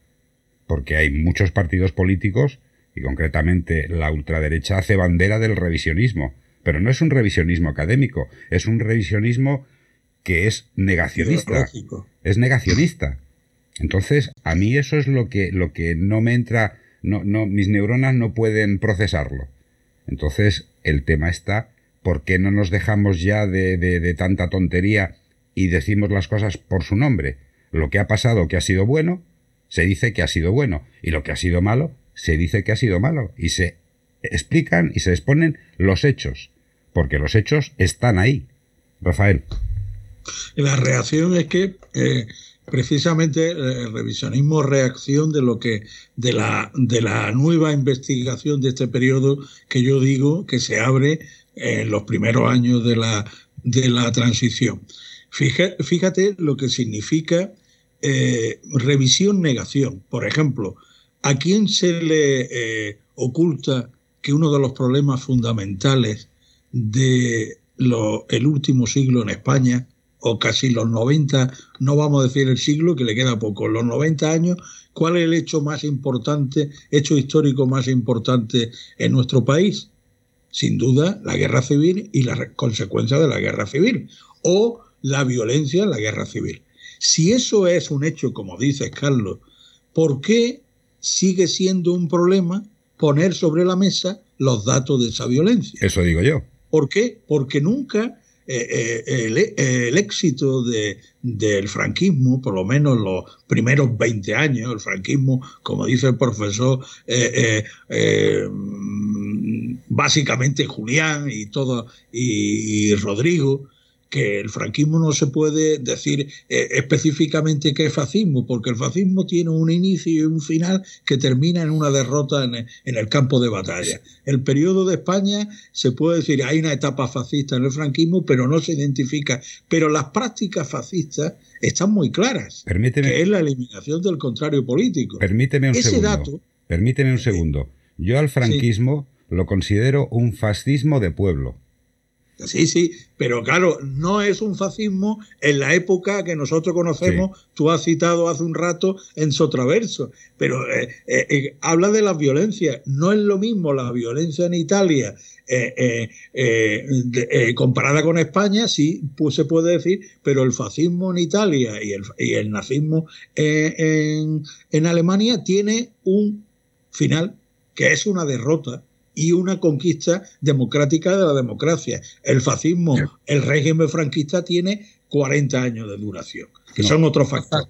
porque hay muchos partidos políticos, y concretamente la ultraderecha hace bandera del revisionismo, pero no es un revisionismo académico, es un revisionismo que es negacionista. Es negacionista. Entonces, a mí eso es lo que, lo que no me entra no, no, mis neuronas no pueden procesarlo. Entonces, el tema está, ¿por qué no nos dejamos ya de, de, tanta tontería y decimos las cosas por su nombre? Lo que ha pasado que ha sido bueno, se dice que ha sido bueno, y lo que ha sido malo, se dice que ha sido malo, y se explican y se exponen los hechos, porque los hechos están ahí. Rafael. La reacción es que eh, precisamente eh, el revisionismo reacción de lo que de la de la nueva investigación de este periodo que yo digo que se abre en los primeros años de la de la transición. Fíjate, lo que significa eh, revisión negación. Por ejemplo, ¿a quién se le eh, oculta que uno de los problemas fundamentales de el último siglo en España o casi los 90, no vamos a decir el siglo, que le queda poco, los 90 años, ¿cuál es el hecho más importante, hecho histórico más importante en nuestro país? Sin duda, la guerra civil y las consecuencias de la guerra civil, o la violencia en la guerra civil. Si eso es un hecho, como dices, Carlos, ¿por qué sigue siendo un problema poner sobre la mesa los datos de esa violencia? Eso digo yo. ¿Por qué? Porque nunca eh, eh, el, éxito del franquismo, por lo menos los primeros 20 años, el franquismo, como dice el profesor, eh, básicamente Julián y todo, y Rodrigo, que el franquismo no se puede decir eh, específicamente que es fascismo, porque el fascismo tiene un inicio y un final que termina en una derrota en, el campo de batalla. El periodo de España se puede decir, hay una etapa fascista en el franquismo, pero no se identifica. Pero las prácticas fascistas están muy claras, permíteme, que es la eliminación del contrario político. Permíteme un Ese segundo. Dato, permíteme un segundo. Yo al franquismo lo considero un fascismo de pueblo. Sí, sí, pero claro, no es un fascismo en la época que nosotros conocemos, tú has citado hace un rato en Sotraverso, pero eh, eh, eh, habla de la violencia, no es lo mismo la violencia en Italia comparada con España, sí pues se puede decir, pero el fascismo en Italia y el, nazismo en, en Alemania tiene un final que es una derrota y una conquista democrática de la democracia. El fascismo, el régimen franquista tiene 40 años de duración, que son otros factores.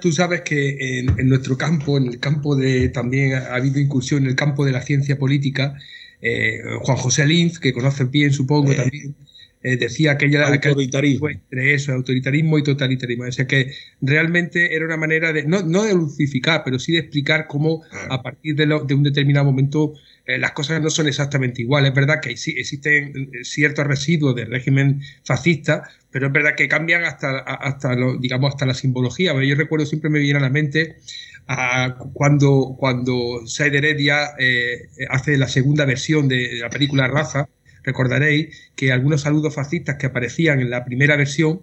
Tú sabes, que en, nuestro campo, en el campo de también ha habido incursión en el campo de la ciencia política. Eh, Juan José Linz, que conocen bien, supongo, eh, también eh, decía que ella autoritarismo. entre eso, autoritarismo y totalitarismo. O sea que realmente era una manera de, no, no de lucificar, pero sí de explicar cómo a partir de, de un determinado momento eh, las cosas no son exactamente iguales. Es verdad que existen eh, ciertos residuos del régimen fascista, pero es verdad que cambian hasta, hasta digamos, hasta la simbología. Yo recuerdo, siempre me viene a la mente cuando, cuando Said Heredia eh, hace la segunda versión de la película Raza, recordaréis que algunos saludos fascistas que aparecían en la primera versión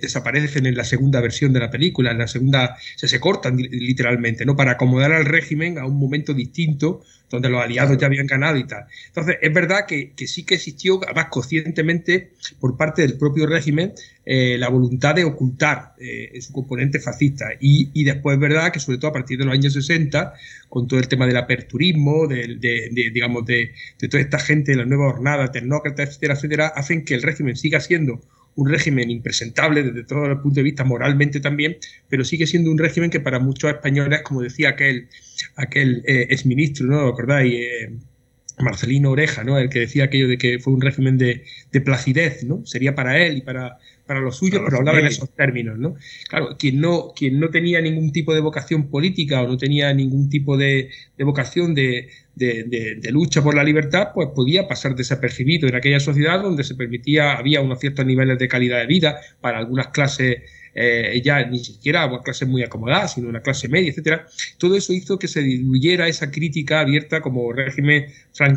desaparecen en la segunda versión de la película, en la segunda se, se cortan literalmente, ¿no? Para acomodar al régimen a un momento distinto donde los aliados ya habían ganado y tal. Entonces, es verdad que, sí que existió, además conscientemente, por parte del propio régimen, eh, la voluntad de ocultar su componente fascista. Y, después es verdad que, sobre todo a partir de los años 60, con todo el tema del aperturismo, de, digamos, de, de, toda esta gente, de la nueva jornada, tecnócrata, etcétera, etcétera, hacen que el régimen siga siendo un régimen impresentable desde todo el punto de vista moralmente también, pero sigue siendo un régimen que para muchos españoles, como decía aquel, aquel eh, exministro, ¿no? ¿Acordáis? Eh, Marcelino Oreja, ¿no? El que decía aquello de que fue un régimen de, de placidez, ¿no? Sería para él y para, para los suyos, pero hablaba en esos términos, ¿no? Claro, quien no, quien no tenía ningún tipo de vocación política o no tenía ningún tipo de, vocación de, lucha por la libertad, pues podía pasar desapercibido. En aquella sociedad donde se permitía, había unos ciertos niveles de calidad de vida para algunas clases eh, ya ni siquiera una clase muy acomodada, sino una clase media, etcétera. Todo eso hizo que se diluyera esa crítica abierta como régimen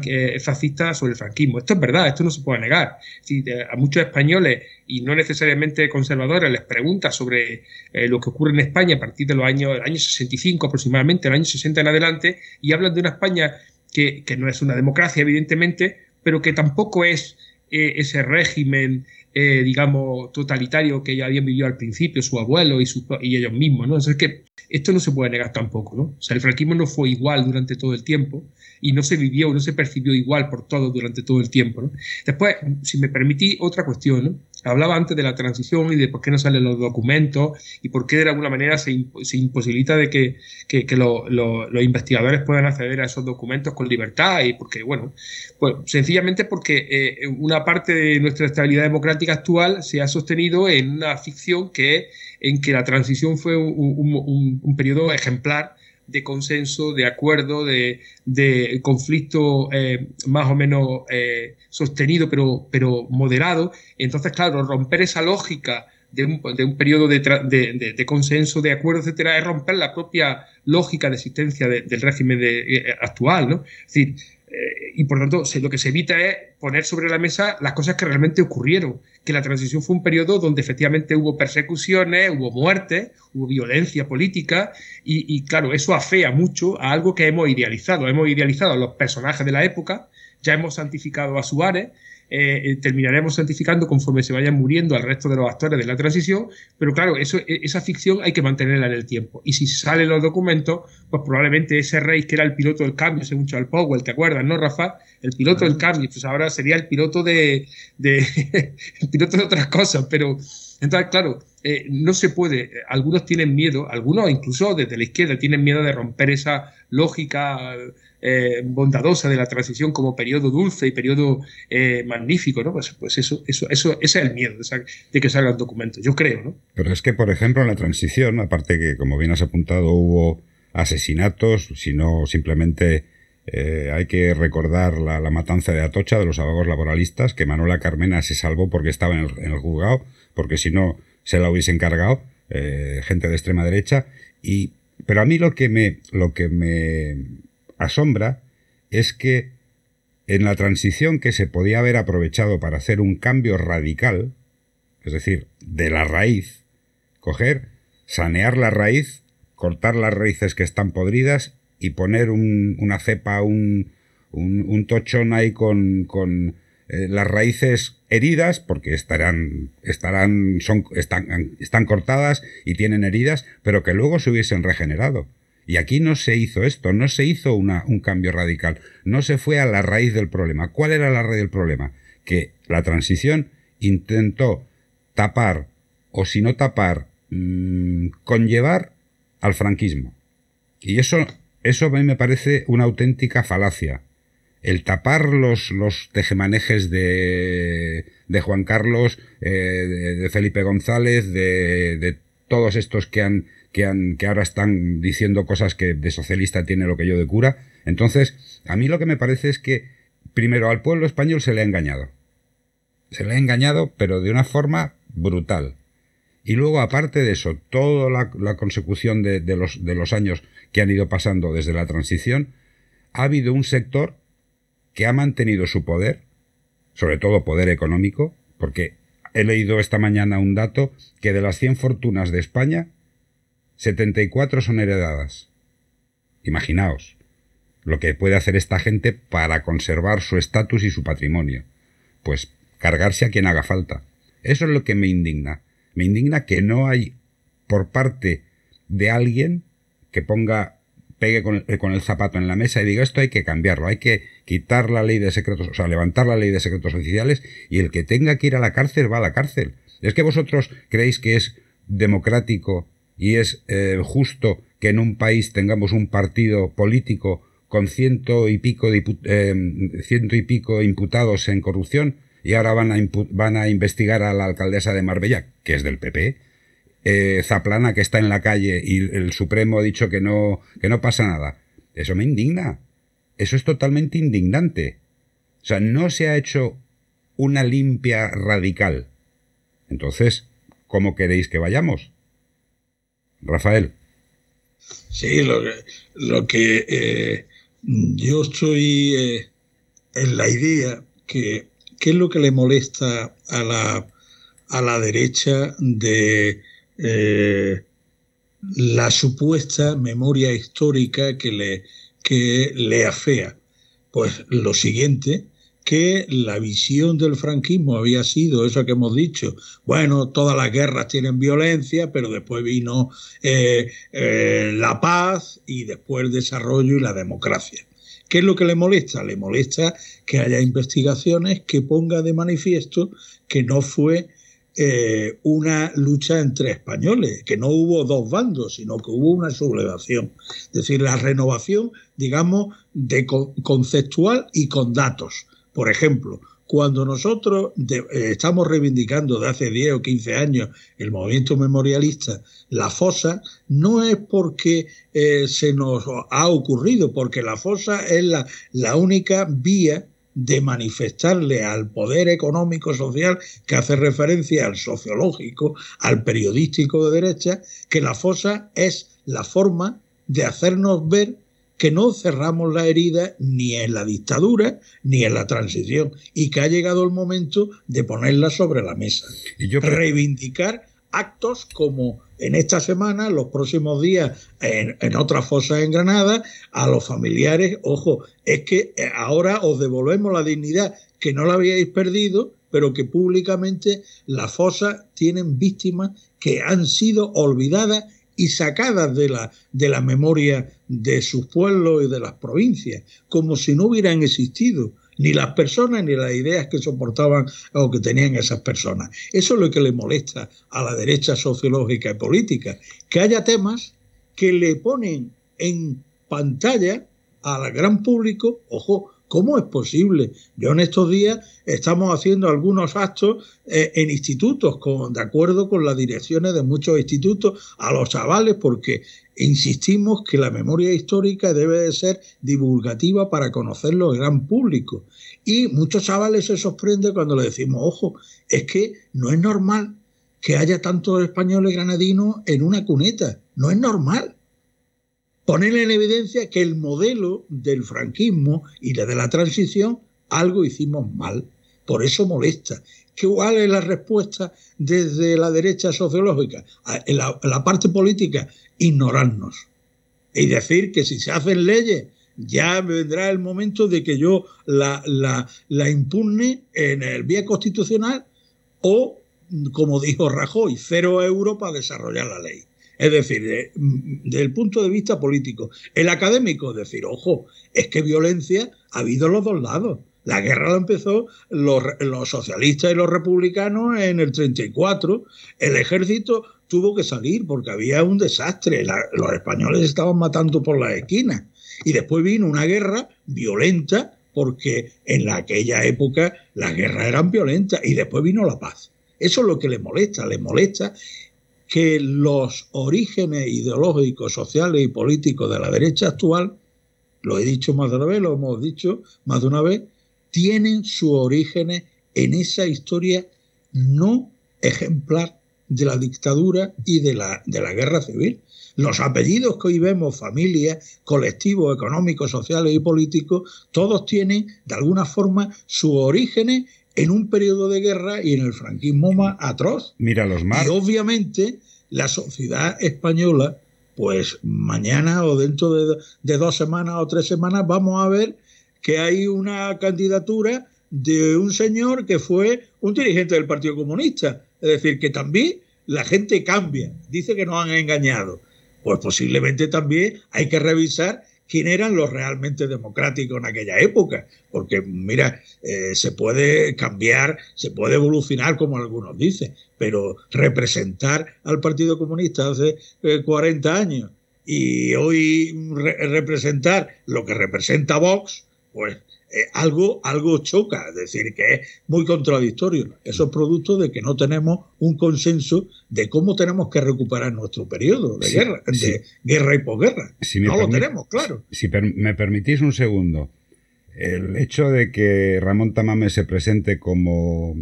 eh, fascista sobre el franquismo. Esto es verdad, esto no se puede negar. Si a muchos españoles y no necesariamente conservadores les pregunta sobre eh, lo que ocurre en España a partir de los años 65 aproximadamente, el año 60 en adelante, y hablan de una España que, que no es una democracia, evidentemente, pero que tampoco es ese régimen eh, digamos, totalitario que ya habían vivido al principio, su abuelo y, su, y ellos mismos, ¿no? Entonces, es que esto no se puede negar tampoco, ¿no? O sea, el franquismo no fue igual durante todo el tiempo y no se vivió, no se percibió igual por todos durante todo el tiempo. Después, si me permití, otra cuestión. Hablaba antes de la transición y de por qué no salen los documentos y por qué de alguna manera se, imposibilita de que, los investigadores puedan acceder a esos documentos con libertad y porque, bueno, pues sencillamente porque eh, una parte de nuestra estabilidad democrática actual se ha sostenido en una ficción que en que la transición fue un periodo ejemplar de consenso, de acuerdo, de, conflicto eh, más o menos eh, sostenido, pero, pero moderado. Entonces, claro, romper esa lógica de un, de un periodo de, de, consenso, de acuerdo, etcétera, es romper la propia lógica de existencia del régimen eh, actual, ¿no? Es decir, y por tanto lo que se evita es poner sobre la mesa las cosas que realmente ocurrieron, que la transición fue un periodo donde efectivamente hubo persecuciones, hubo muertes, hubo violencia política y, claro, eso afea mucho a algo que hemos idealizado. Hemos idealizado a los personajes de la época, ya hemos santificado a Suárez, eh, eh, terminaremos santificando conforme se vayan muriendo al resto de los actores de la transición, pero claro, eso, e, esa ficción hay que mantenerla en el tiempo. Y si salen los documentos, pues probablemente ese rey que era el piloto del cambio, según Charles Powell, ¿te acuerdas, no, Rafa? El piloto del cambio, pues ahora sería el piloto de, de el piloto de otras cosas, pero Entonces, claro, eh, no se puede, algunos tienen miedo, algunos incluso desde la izquierda tienen miedo de romper esa lógica eh, bondadosa de la transición como periodo dulce y periodo eh, magnífico, ¿no? Pues, pues, eso, eso, eso, ese es el miedo de, que salgan documentos, yo creo, ¿no? Pero es que, por ejemplo, en la transición, aparte que, como bien has apuntado, hubo asesinatos, sino simplemente eh, hay que recordar la, matanza de Atocha de los abogados laboralistas, que Manuela Carmena se salvó porque estaba en el, juzgado, porque si no se la hubiese encargado, gente de extrema derecha. Y, pero a mí lo que me, lo que me asombra es que en la transición que se podía haber aprovechado para hacer un cambio radical, es decir, de la raíz, coger, sanear la raíz, cortar las raíces que están podridas y poner una cepa, un, un, tochón ahí con, con eh, las raíces heridas, porque estarán, estarán, son, están, están cortadas y tienen heridas, pero que luego se hubiesen regenerado. Y aquí no se hizo esto, no se hizo una, un cambio radical, no se fue a la raíz del problema. ¿Cuál era la raíz del problema? Que la transición intentó tapar, o si no tapar, mmm, conllevar al franquismo. Y eso eso a mí me parece una auténtica falacia. El tapar los, los tejemanejes de, de Juan Carlos, eh, de, Felipe González, de, de todos estos que han, que ahora están diciendo cosas que de socialista tiene lo que yo de cura. Entonces, a mí lo que me parece es que, primero, al pueblo español se le ha engañado. Se le ha engañado, pero de una forma brutal. Y luego, aparte de eso, toda la, consecución de, los, de los años que han ido pasando desde la transición, ha habido un sector que ha mantenido su poder, sobre todo poder económico, porque he leído esta mañana un dato que de las 100 fortunas de España, 74 son heredadas. Imaginaos lo que puede hacer esta gente para conservar su estatus y su patrimonio. Pues cargarse a quien haga falta. Eso es lo que me indigna. Me indigna que no hay por parte de alguien que ponga, pegue eh, con, el zapato en la mesa y diga esto hay que cambiarlo, hay que quitar la ley de secretos, o sea, levantar la ley de secretos oficiales y el que tenga que ir a la cárcel va a la cárcel. Es que vosotros creéis que es democrático y es eh, justo que en un país tengamos un partido político con ciento y pico, eh, ciento y pico imputados en corrupción y ahora van a, van a investigar a la alcaldesa de Marbella, que es del PP, eh, Zaplana que está en la calle y el Supremo ha dicho que no, que no pasa nada. Eso me indigna. Eso es totalmente indignante. O sea, no se ha hecho una limpia radical. Entonces, ¿cómo queréis que vayamos? Rafael. Sí, lo que, lo que eh, yo estoy eh, en la idea que ¿Qué es lo que le molesta a la, a la derecha de eh, la supuesta memoria histórica que le, que le afea? Pues lo siguiente, que la visión del franquismo había sido eso que hemos dicho. Bueno, todas las guerras tienen violencia, pero después vino eh, eh, la paz y después el desarrollo y la democracia. ¿Qué es lo que le molesta? Le molesta que haya investigaciones que ponga de manifiesto que no fue eh, una lucha entre españoles, que no hubo dos bandos, sino que hubo una sublevación. Es decir, la renovación, digamos, de conceptual y con datos. Por ejemplo, cuando nosotros eh, estamos reivindicando de hace 10 o 15 años el movimiento memorialista, la fosa, no es porque eh, se nos ha ocurrido, porque la fosa es la, la única vía de manifestarle al poder económico social que hace referencia al sociológico, al periodístico de derecha, que la fosa es la forma de hacernos ver que no cerramos la herida ni en la dictadura ni en la transición y que ha llegado el momento de ponerla sobre la mesa. Y yo Reivindicar actos como en esta semana, los próximos días, en, en otras fosas en Granada, a los familiares, ojo, es que eh, ahora os devolvemos la dignidad que no la habíais perdido, pero que públicamente las fosas tienen víctimas que han sido olvidadas y sacadas de la, de la memoria de sus pueblos y de las provincias, como si no hubieran existido. ni las personas ni las ideas que soportaban o que tenían esas personas. Eso es lo que le molesta a la derecha sociológica y política, que haya temas que le ponen en pantalla al gran público, ojo, ¿Cómo es posible? Yo en estos días estamos haciendo algunos actos eh, en institutos, de acuerdo con las direcciones de muchos institutos, a los chavales, porque insistimos que la memoria histórica debe de ser divulgativa para conocerlo el gran público. Y muchos chavales se sorprenden cuando le decimos, ojo, es que no es normal que haya tantos españoles granadinos en una cuneta, no es normal poner en evidencia que el modelo del franquismo y la de la transición algo hicimos mal. Por eso molesta. ¿Cuál es la respuesta desde la derecha sociológica? En la, parte política, ignorarnos. Y decir que si se hacen leyes, ya vendrá el momento de que yo la, la, la impugne en el vía constitucional o, como dijo Rajoy, cero euros para desarrollar la ley. Es decir, desde el punto de vista político. El académico, decir, ojo, es que violencia ha habido en los dos lados. La guerra la empezó los, socialistas y los republicanos en el 34. El ejército tuvo que salir porque había un desastre. los españoles estaban matando por las esquinas. Y después vino una guerra violenta porque en aquella época las guerras eran violentas y después vino la paz. Eso es lo que le molesta, le molesta que los orígenes ideológicos, sociales y políticos de la derecha actual, lo he dicho más de una vez, lo hemos dicho más de una vez, tienen sus orígenes en esa historia no ejemplar de la dictadura y de la, de la guerra civil. Los apellidos que hoy vemos, familias, colectivos económicos, sociales y políticos, todos tienen de alguna forma sus orígenes en un periodo de guerra y en el franquismo más atroz. Mira los más. Y obviamente la sociedad española, pues mañana o dentro de, de, dos semanas o tres semanas vamos a ver que hay una candidatura de un señor que fue un dirigente del Partido Comunista. Es decir, que también la gente cambia, dice que nos han engañado. Pues posiblemente también hay que revisar quién eran los realmente democráticos en aquella época, porque mira, eh, se puede cambiar, se puede evolucionar como algunos dicen, pero representar al Partido Comunista hace 40 eh, años y hoy representar lo que representa Vox, pues eh, algo, algo choca, es decir, que es muy contradictorio. Eso es producto de que no tenemos un consenso de cómo tenemos que recuperar nuestro periodo de guerra, de guerra y posguerra. no lo tenemos, claro. Si me permitís un segundo, el hecho de que Ramón Tamame se presente como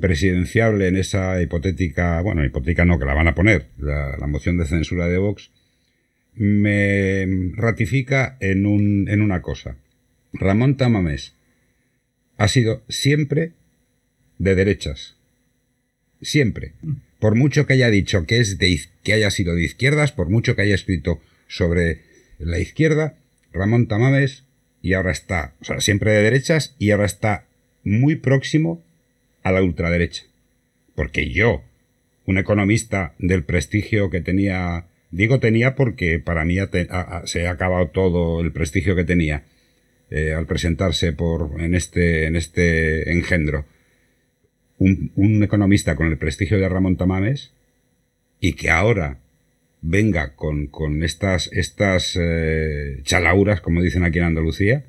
presidenciable en esa hipotética, bueno, hipotética no, que la van a poner, la, moción de censura de Vox, me ratifica en, un, en una cosa Ramón Tamamés ha sido siempre de derechas. Siempre. Por mucho que haya dicho que, es de, que haya sido de izquierdas, por mucho que haya escrito sobre la izquierda, Ramón Tamames, y ahora está, o sea, siempre de derechas, y ahora está muy próximo a la ultraderecha. Porque yo, un economista del prestigio que tenía, digo tenía porque para mí se ha acabado todo el prestigio que tenía, eh, al presentarse por, en, este, en este engendro un, economista con el prestigio de Ramón Tamames y que ahora venga con, con estas, estas eh, chalauras, como dicen aquí en Andalucía,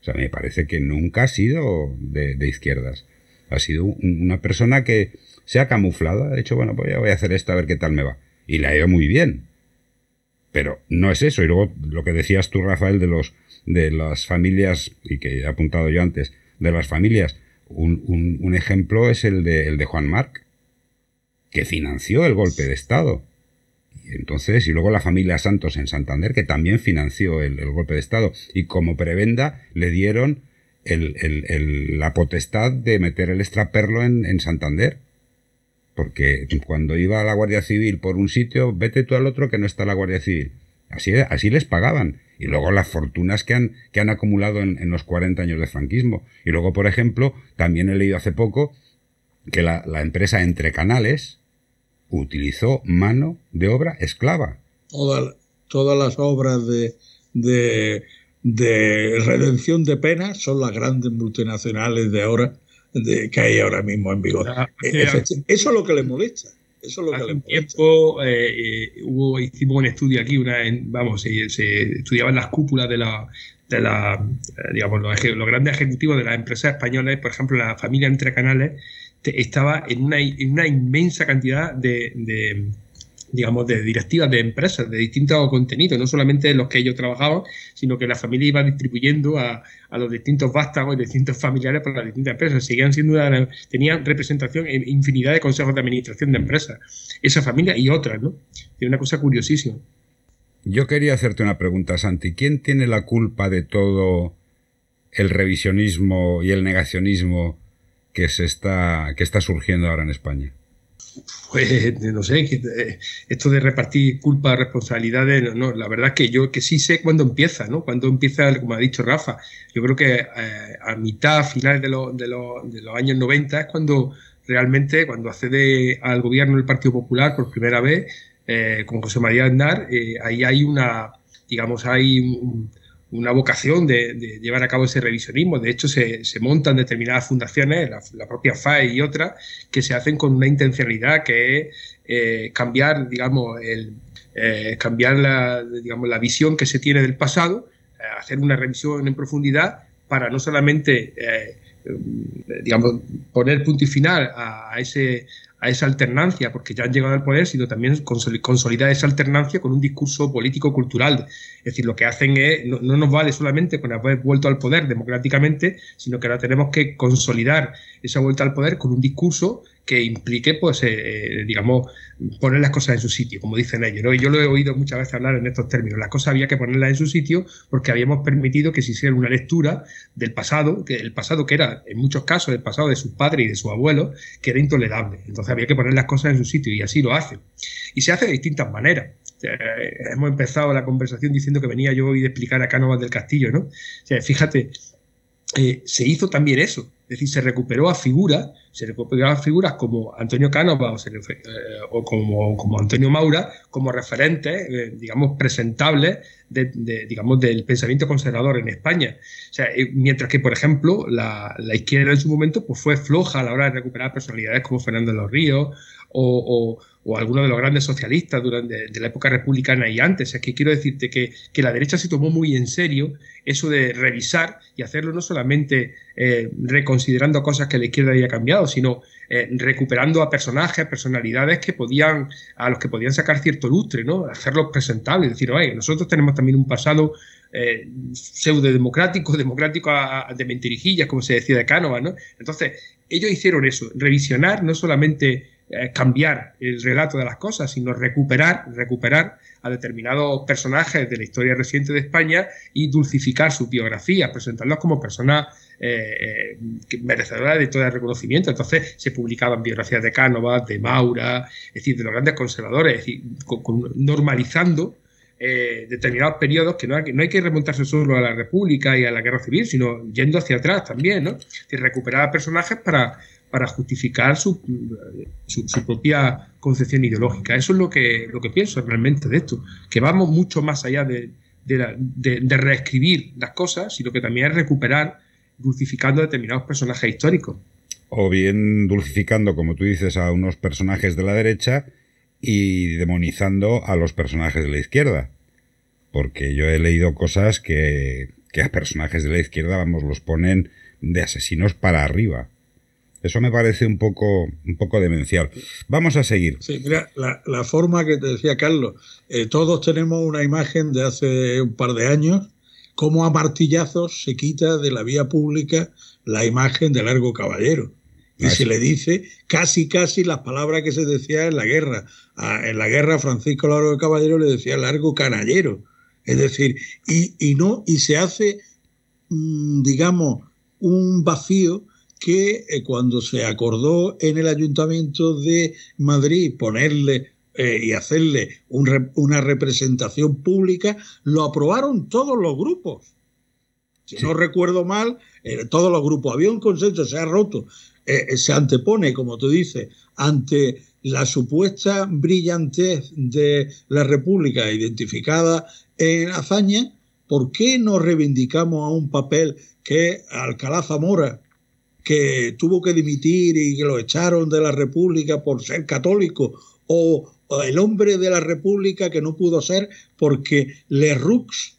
o sea, me parece que nunca ha sido de, izquierdas. Ha sido una persona que se ha camuflado, ha dicho, bueno, pues ya voy a hacer esto a ver qué tal me va. Y le ha ido muy bien. Pero no es eso. Y luego lo que decías tú, Rafael, de los de las familias, y que he apuntado yo antes, de las familias, un, ejemplo es el de, el de Juan Marc, que financió el golpe de Estado. Y entonces, y luego la familia Santos en Santander, que también financió el, golpe de Estado. Y como prebenda le dieron la potestad de meter el extraperlo en, en Santander. Porque cuando iba a la Guardia Civil por un sitio, vete tú al otro que no está la Guardia Civil. Así, así les pagaban y luego las fortunas que han, que han acumulado en, los 40 años de franquismo. Y luego, por ejemplo, también he leído hace poco que la, empresa Entre Canales utilizó mano de obra esclava. todas las obras de, de redención de penas son las grandes multinacionales de ahora de, que hay ahora mismo en vigor. Ah, eso es lo que le molesta. Eso es lo que le molesta. tiempo eh, eh, hubo, hicimos un estudio aquí, una vamos, se, se, estudiaban las cúpulas de la, de la eh, digamos, los, grandes ejecutivos de las empresas españolas, por ejemplo, la familia Entre Canales, estaba en una, en una inmensa cantidad de digamos, de directivas de empresas de distintos contenidos, no solamente los que ellos trabajaban, sino que la familia iba distribuyendo a, a los distintos vástagos y distintos familiares por las distintas empresas. Seguían siendo tenían representación en infinidad de consejos de administración de empresas, esa familia y otras, ¿no? Es una cosa curiosísima. Yo quería hacerte una pregunta, Santi. ¿Quién tiene la culpa de todo el revisionismo y el negacionismo que se está, que está surgiendo ahora en España? Pues no sé, eh, esto de repartir culpa, responsabilidades, no, la verdad es que yo que sí sé cuándo empieza, ¿no? Cuándo empieza, como ha dicho Rafa, yo creo que eh, a mitad, finales de, de, de, los años 90 es cuando realmente, cuando accede al gobierno el Partido Popular por primera vez, eh, con José María Aznar, ahí hay una, digamos, hay un, una vocación de, llevar a cabo ese revisionismo. De hecho, se, montan determinadas fundaciones, la, propia FAE y otras, que se hacen con una intencionalidad que es eh, cambiar, digamos, eh, cambiar la, digamos, la visión que se tiene del pasado, eh, hacer una revisión en profundidad para no solamente digamos, poner punto y final a, ese, a esa alternancia, porque ya han llegado al poder, sino también consolidar esa alternancia con un discurso político-cultural. Es decir, lo que hacen es, no, nos vale solamente con haber vuelto al poder democráticamente, sino que ahora tenemos que consolidar esa vuelta al poder con un discurso que implique, pues, eh, eh, digamos, poner las cosas en su sitio, como dicen ellos. ¿no? Y yo lo he oído muchas veces hablar en estos términos. Las cosas había que ponerlas en su sitio porque habíamos permitido que se hiciera una lectura del pasado, que el pasado que era, en muchos casos, el pasado de sus padres y de sus abuelos, que era intolerable. Entonces había que poner las cosas en su sitio y así lo hacen. Y se hace de distintas maneras. Eh, hemos empezado la conversación diciendo que venía yo hoy de explicar a Cánovas del Castillo, ¿no? fíjate, se hizo también eso es decir, se recuperó a figuras, se recuperó a figuras como Antonio Cánova o, eh, como, Antonio Maura como referentes, eh, digamos, presentables digamos, del pensamiento conservador en España. Eh, mientras que, por ejemplo, la, izquierda en su momento pues, fue floja a la hora de recuperar personalidades como Fernando de los Ríos o algunos de los grandes socialistas durante de la época republicana y antes. Es que quiero decirte que, la derecha se tomó muy en serio eso de revisar y hacerlo no solamente eh, reconsiderando cosas que la izquierda había cambiado, sino eh, recuperando a personajes, personalidades que podían, a los que podían sacar cierto lustre, ¿no? Hacerlos presentables, decir, oye, nosotros tenemos también un pasado eh, pseudo democrático, democrático de mentirijillas, como se decía de Cánova, ¿no? Entonces, ellos hicieron eso, revisionar no solamente eh, cambiar el relato de las cosas, sino recuperar, recuperar a determinados personajes de la historia reciente de España y dulcificar sus biografías, presentarlos como personas eh, eh, merecedoras de todo el reconocimiento. Entonces se publicaban biografías de Cánovas, de Maura, es decir, de los grandes conservadores, normalizando determinados periodos que no hay, no hay, que remontarse solo a la República y a la Guerra Civil, sino yendo hacia atrás también, ¿no? Y recuperar a personajes para, para justificar su, propia concepción ideológica. Eso es lo que, lo que pienso realmente de esto, que vamos mucho más allá de, de, reescribir las cosas, sino que también es recuperar dulcificando determinados personajes históricos. O bien dulcificando, como tú dices, a unos personajes de la derecha y demonizando a los personajes de la izquierda. Porque yo he leído cosas que, que a personajes de la izquierda, vamos, los ponen de asesinos para arriba. Eso me parece un poco, un poco demencial. Vamos a seguir. Sí, mira, la, forma que te decía Carlos, eh, todos tenemos una imagen de hace un par de años, cómo a martillazos se quita de la vía pública la imagen de Largo Caballero. Y ah, se le dice casi, casi las palabras que se decía en la guerra. en la guerra Francisco Largo Caballero le decía Largo Canallero. Es decir, y, y no, y se hace, mm, digamos, un vacío que eh, cuando se acordó en el Ayuntamiento de Madrid ponerle eh, y hacerle una representación pública, lo aprobaron todos los grupos. Si no recuerdo mal, eh, todos los grupos. Había un consenso, se ha roto. se antepone, como tú dices, ante la supuesta brillantez de la República identificada en hazaña, ¿por qué no reivindicamos a un papel que Alcalá Zamora, que tuvo que dimitir y que lo echaron de la República por ser católico, o, el hombre de la República que no pudo ser porque Le Rux,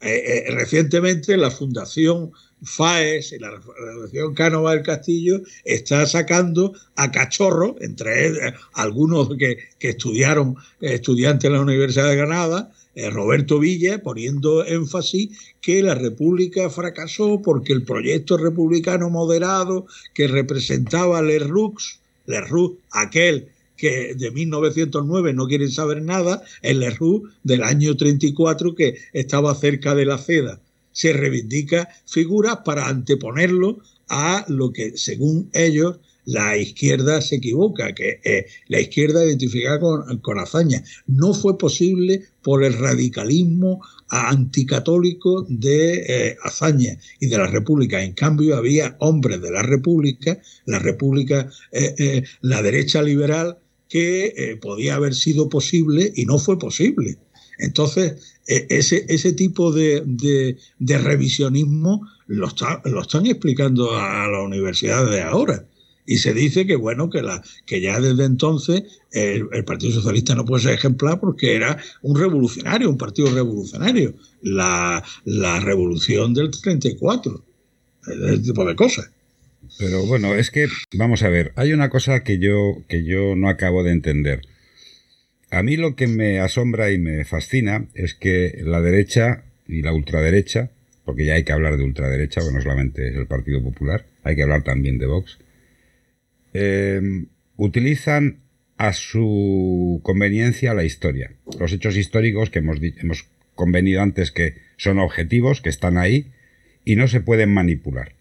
eh, eh, recientemente la Fundación FAES y la Fundación Cánova del Castillo está sacando a cachorro, entre algunos que, que estudiaron, estudiantes en la Universidad de Granada, eh, Roberto Villa poniendo énfasis que la República fracasó porque el proyecto republicano moderado que representaba Lerroux, Lerroux, aquel que de 1909 no quieren saber nada, el Lerroux del año 34 que estaba cerca de la seda. Se reivindica figuras para anteponerlo a lo que, según ellos, la izquierda se equivoca, que eh, la izquierda identificada con, con hazaña. No fue posible por el radicalismo anticatólico de eh, Azaña y de la República. En cambio, había hombres de la República, la República, eh, la derecha liberal, que podía haber sido posible y no fue posible. Entonces, ese, ese tipo de, de, revisionismo lo, lo, están explicando a la universidad de ahora. Y se dice que bueno, que, la, que ya desde entonces el, Partido Socialista no puede ser ejemplar porque era un revolucionario, un partido revolucionario. La, la revolución del 34, ese tipo de cosas. Pero bueno, es que, vamos a ver, hay una cosa que yo, que yo no acabo de entender. A mí lo que me asombra y me fascina es que la derecha y la ultraderecha, porque ya hay que hablar de ultraderecha, bueno, no solamente es el Partido Popular, hay que hablar también de Vox, eh, utilizan a su conveniencia la historia. Los hechos históricos que hemos, hemos convenido antes que son objetivos, que están ahí y no se pueden manipular.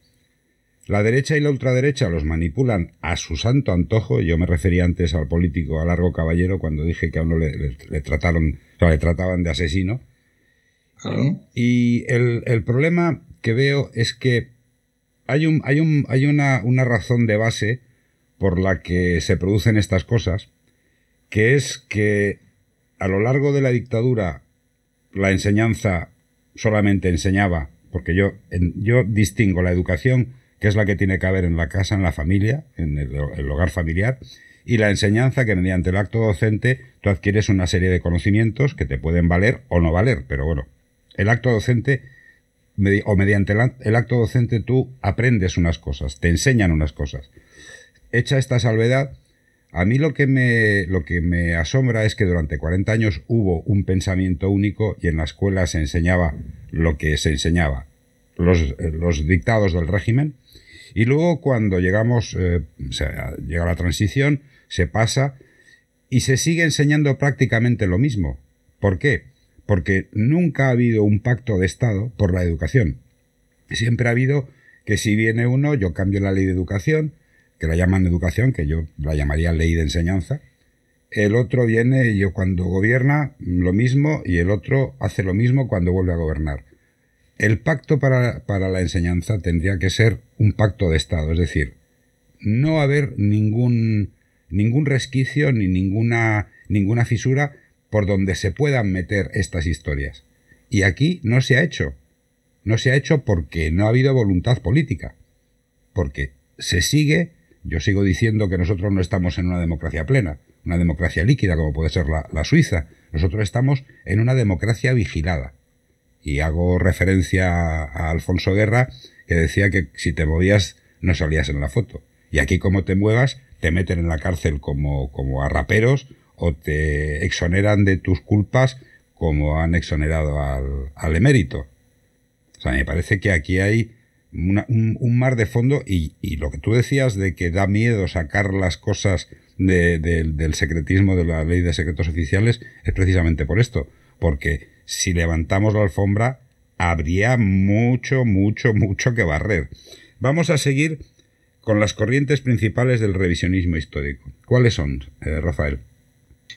La derecha y la ultraderecha los manipulan a su santo antojo. Yo me refería antes al político a largo caballero cuando dije que a uno le, trataron, le trataban de asesino. Y el, el, problema que veo es que hay, un, hay, un, hay una, una razón de base por la que se producen estas cosas, que es que a lo largo de la dictadura la enseñanza solamente enseñaba, porque yo, yo distingo la educación, que es la que tiene que haber en la casa, en la familia, en el, el hogar familiar, y la enseñanza que mediante el acto docente tú adquieres una serie de conocimientos que te pueden valer o no valer, pero bueno, el acto docente o mediante el acto docente tú aprendes unas cosas, te enseñan unas cosas hecha esta salvedad, a mí lo que, me, lo que me asombra es que durante 40 años hubo un pensamiento único y en la escuela se enseñaba lo que se enseñaba, los, eh, los dictados del régimen, y luego cuando llegamos, eh, llega la transición, se pasa y se sigue enseñando prácticamente lo mismo. ¿Por qué? Porque nunca ha habido un pacto de Estado por la educación. Siempre ha habido que si viene uno, yo cambio la ley de educación, que la llaman educación, que yo la llamaría ley de enseñanza. El otro viene, yo cuando gobierna, lo mismo, y el otro hace lo mismo cuando vuelve a gobernar. El pacto para, para la enseñanza tendría que ser un pacto de Estado, es decir, no haber ningún, ningún resquicio ni ninguna, ninguna fisura por donde se puedan meter estas historias. Y aquí no se ha hecho. No se ha hecho porque no ha habido voluntad política. Porque se sigue yo sigo diciendo que nosotros no estamos en una democracia plena, una democracia líquida como puede ser la, Suiza. Nosotros estamos en una democracia vigilada. Y hago referencia a, Alfonso Guerra, que decía que si te movías no salías en la foto. Y aquí como te muevas, te meten en la cárcel como, como a raperos o te exoneran de tus culpas como han exonerado al, al emérito. O sea, me parece que aquí hay un, mar de fondo y, lo que tú decías de que da miedo sacar las cosas del secretismo de la ley de secretos oficiales es precisamente por esto, porque si levantamos la alfombra habría mucho, mucho, mucho que barrer. Vamos a seguir con las corrientes principales del revisionismo histórico. ¿Cuáles son, eh, Rafael?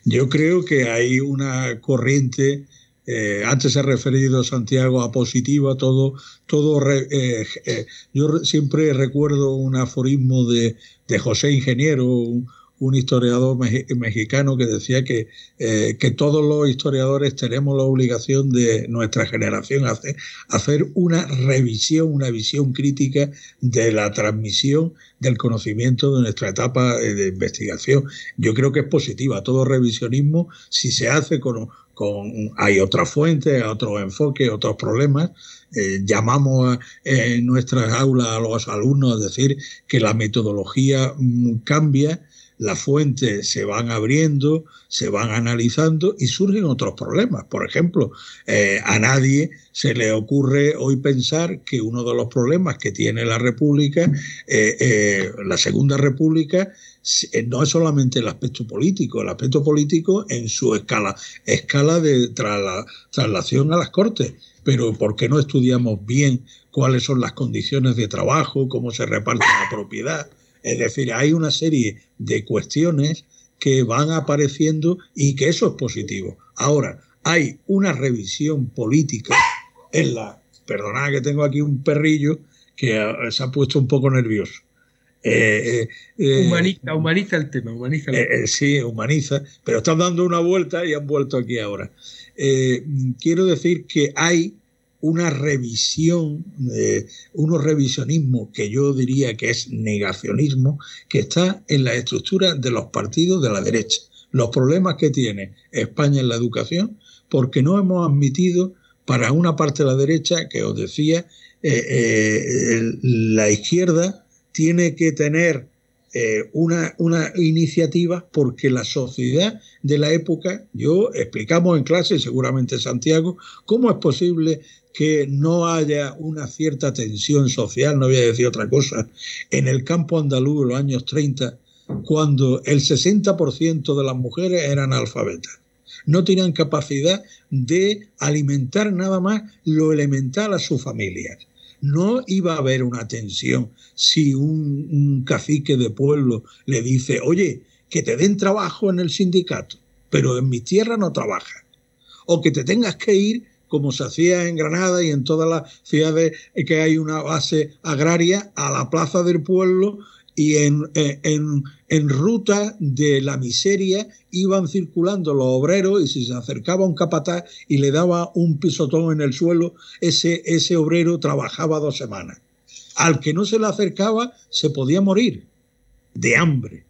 Yo creo que hay una corriente eh, antes he referido Santiago a positiva, todo, todo eh, eh, yo siempre recuerdo un aforismo de, José Ingeniero, un, un historiador mexicano que decía que, eh, que, todos los historiadores tenemos la obligación de nuestra generación hacer, hacer una revisión, una visión crítica de la transmisión del conocimiento de nuestra etapa de investigación. Yo creo que es positiva. Todo revisionismo, si se hace con, con hay otras fuentes, otros enfoques, otros problemas, eh, llamamos en nuestras aulas a los alumnos a decir que la metodología mm, cambia, las fuentes se van abriendo, se van analizando y surgen otros problemas. Por ejemplo, eh, a nadie se le ocurre hoy pensar que uno de los problemas que tiene la República, eh, la Segunda República, no es solamente el aspecto político, el aspecto político en su escala, escala de traslación a las Cortes pero ¿por qué no estudiamos bien cuáles son las condiciones de trabajo, cómo se reparte la propiedad? Es decir, hay una serie de cuestiones que van apareciendo y que eso es positivo. Ahora, hay una revisión política en la... Perdonad que tengo aquí un perrillo que eh, se ha puesto un poco nervioso. Eh, eh, humaniza, humaniza, el tema, humaniza. sí, humaniza, pero están dando una vuelta y han vuelto aquí ahora. Eh, quiero decir que hay una revisión, eh, unos revisionismo que yo diría que es negacionismo, que está en la estructura de los partidos de la derecha. Los problemas que tiene España en la educación, porque no hemos admitido para una parte de la derecha, que os decía, eh, la izquierda tiene que tener eh, una, una, iniciativa porque la sociedad de la época, yo explicamos en clase, seguramente Santiago, cómo es posible que no haya una cierta tensión social, no voy a decir otra cosa, en el campo andaluz en los años 30, cuando el 60% de las mujeres eran alfabetas. No tenían capacidad de alimentar nada más lo elemental a sus familias no iba a haber una tensión si un, cacique de pueblo le dice, oye, que te den trabajo en el sindicato, pero en mi tierra no trabaja. O que te tengas que ir, como se hacía en Granada y en todas las ciudades que hay una base agraria, a la plaza del pueblo y en, en, en, ruta de la miseria iban circulando los obreros y si se acercaba un capataz y le daba un pisotón en el suelo, ese, ese obrero trabajaba dos semanas. Al que no se le acercaba se podía morir de hambre.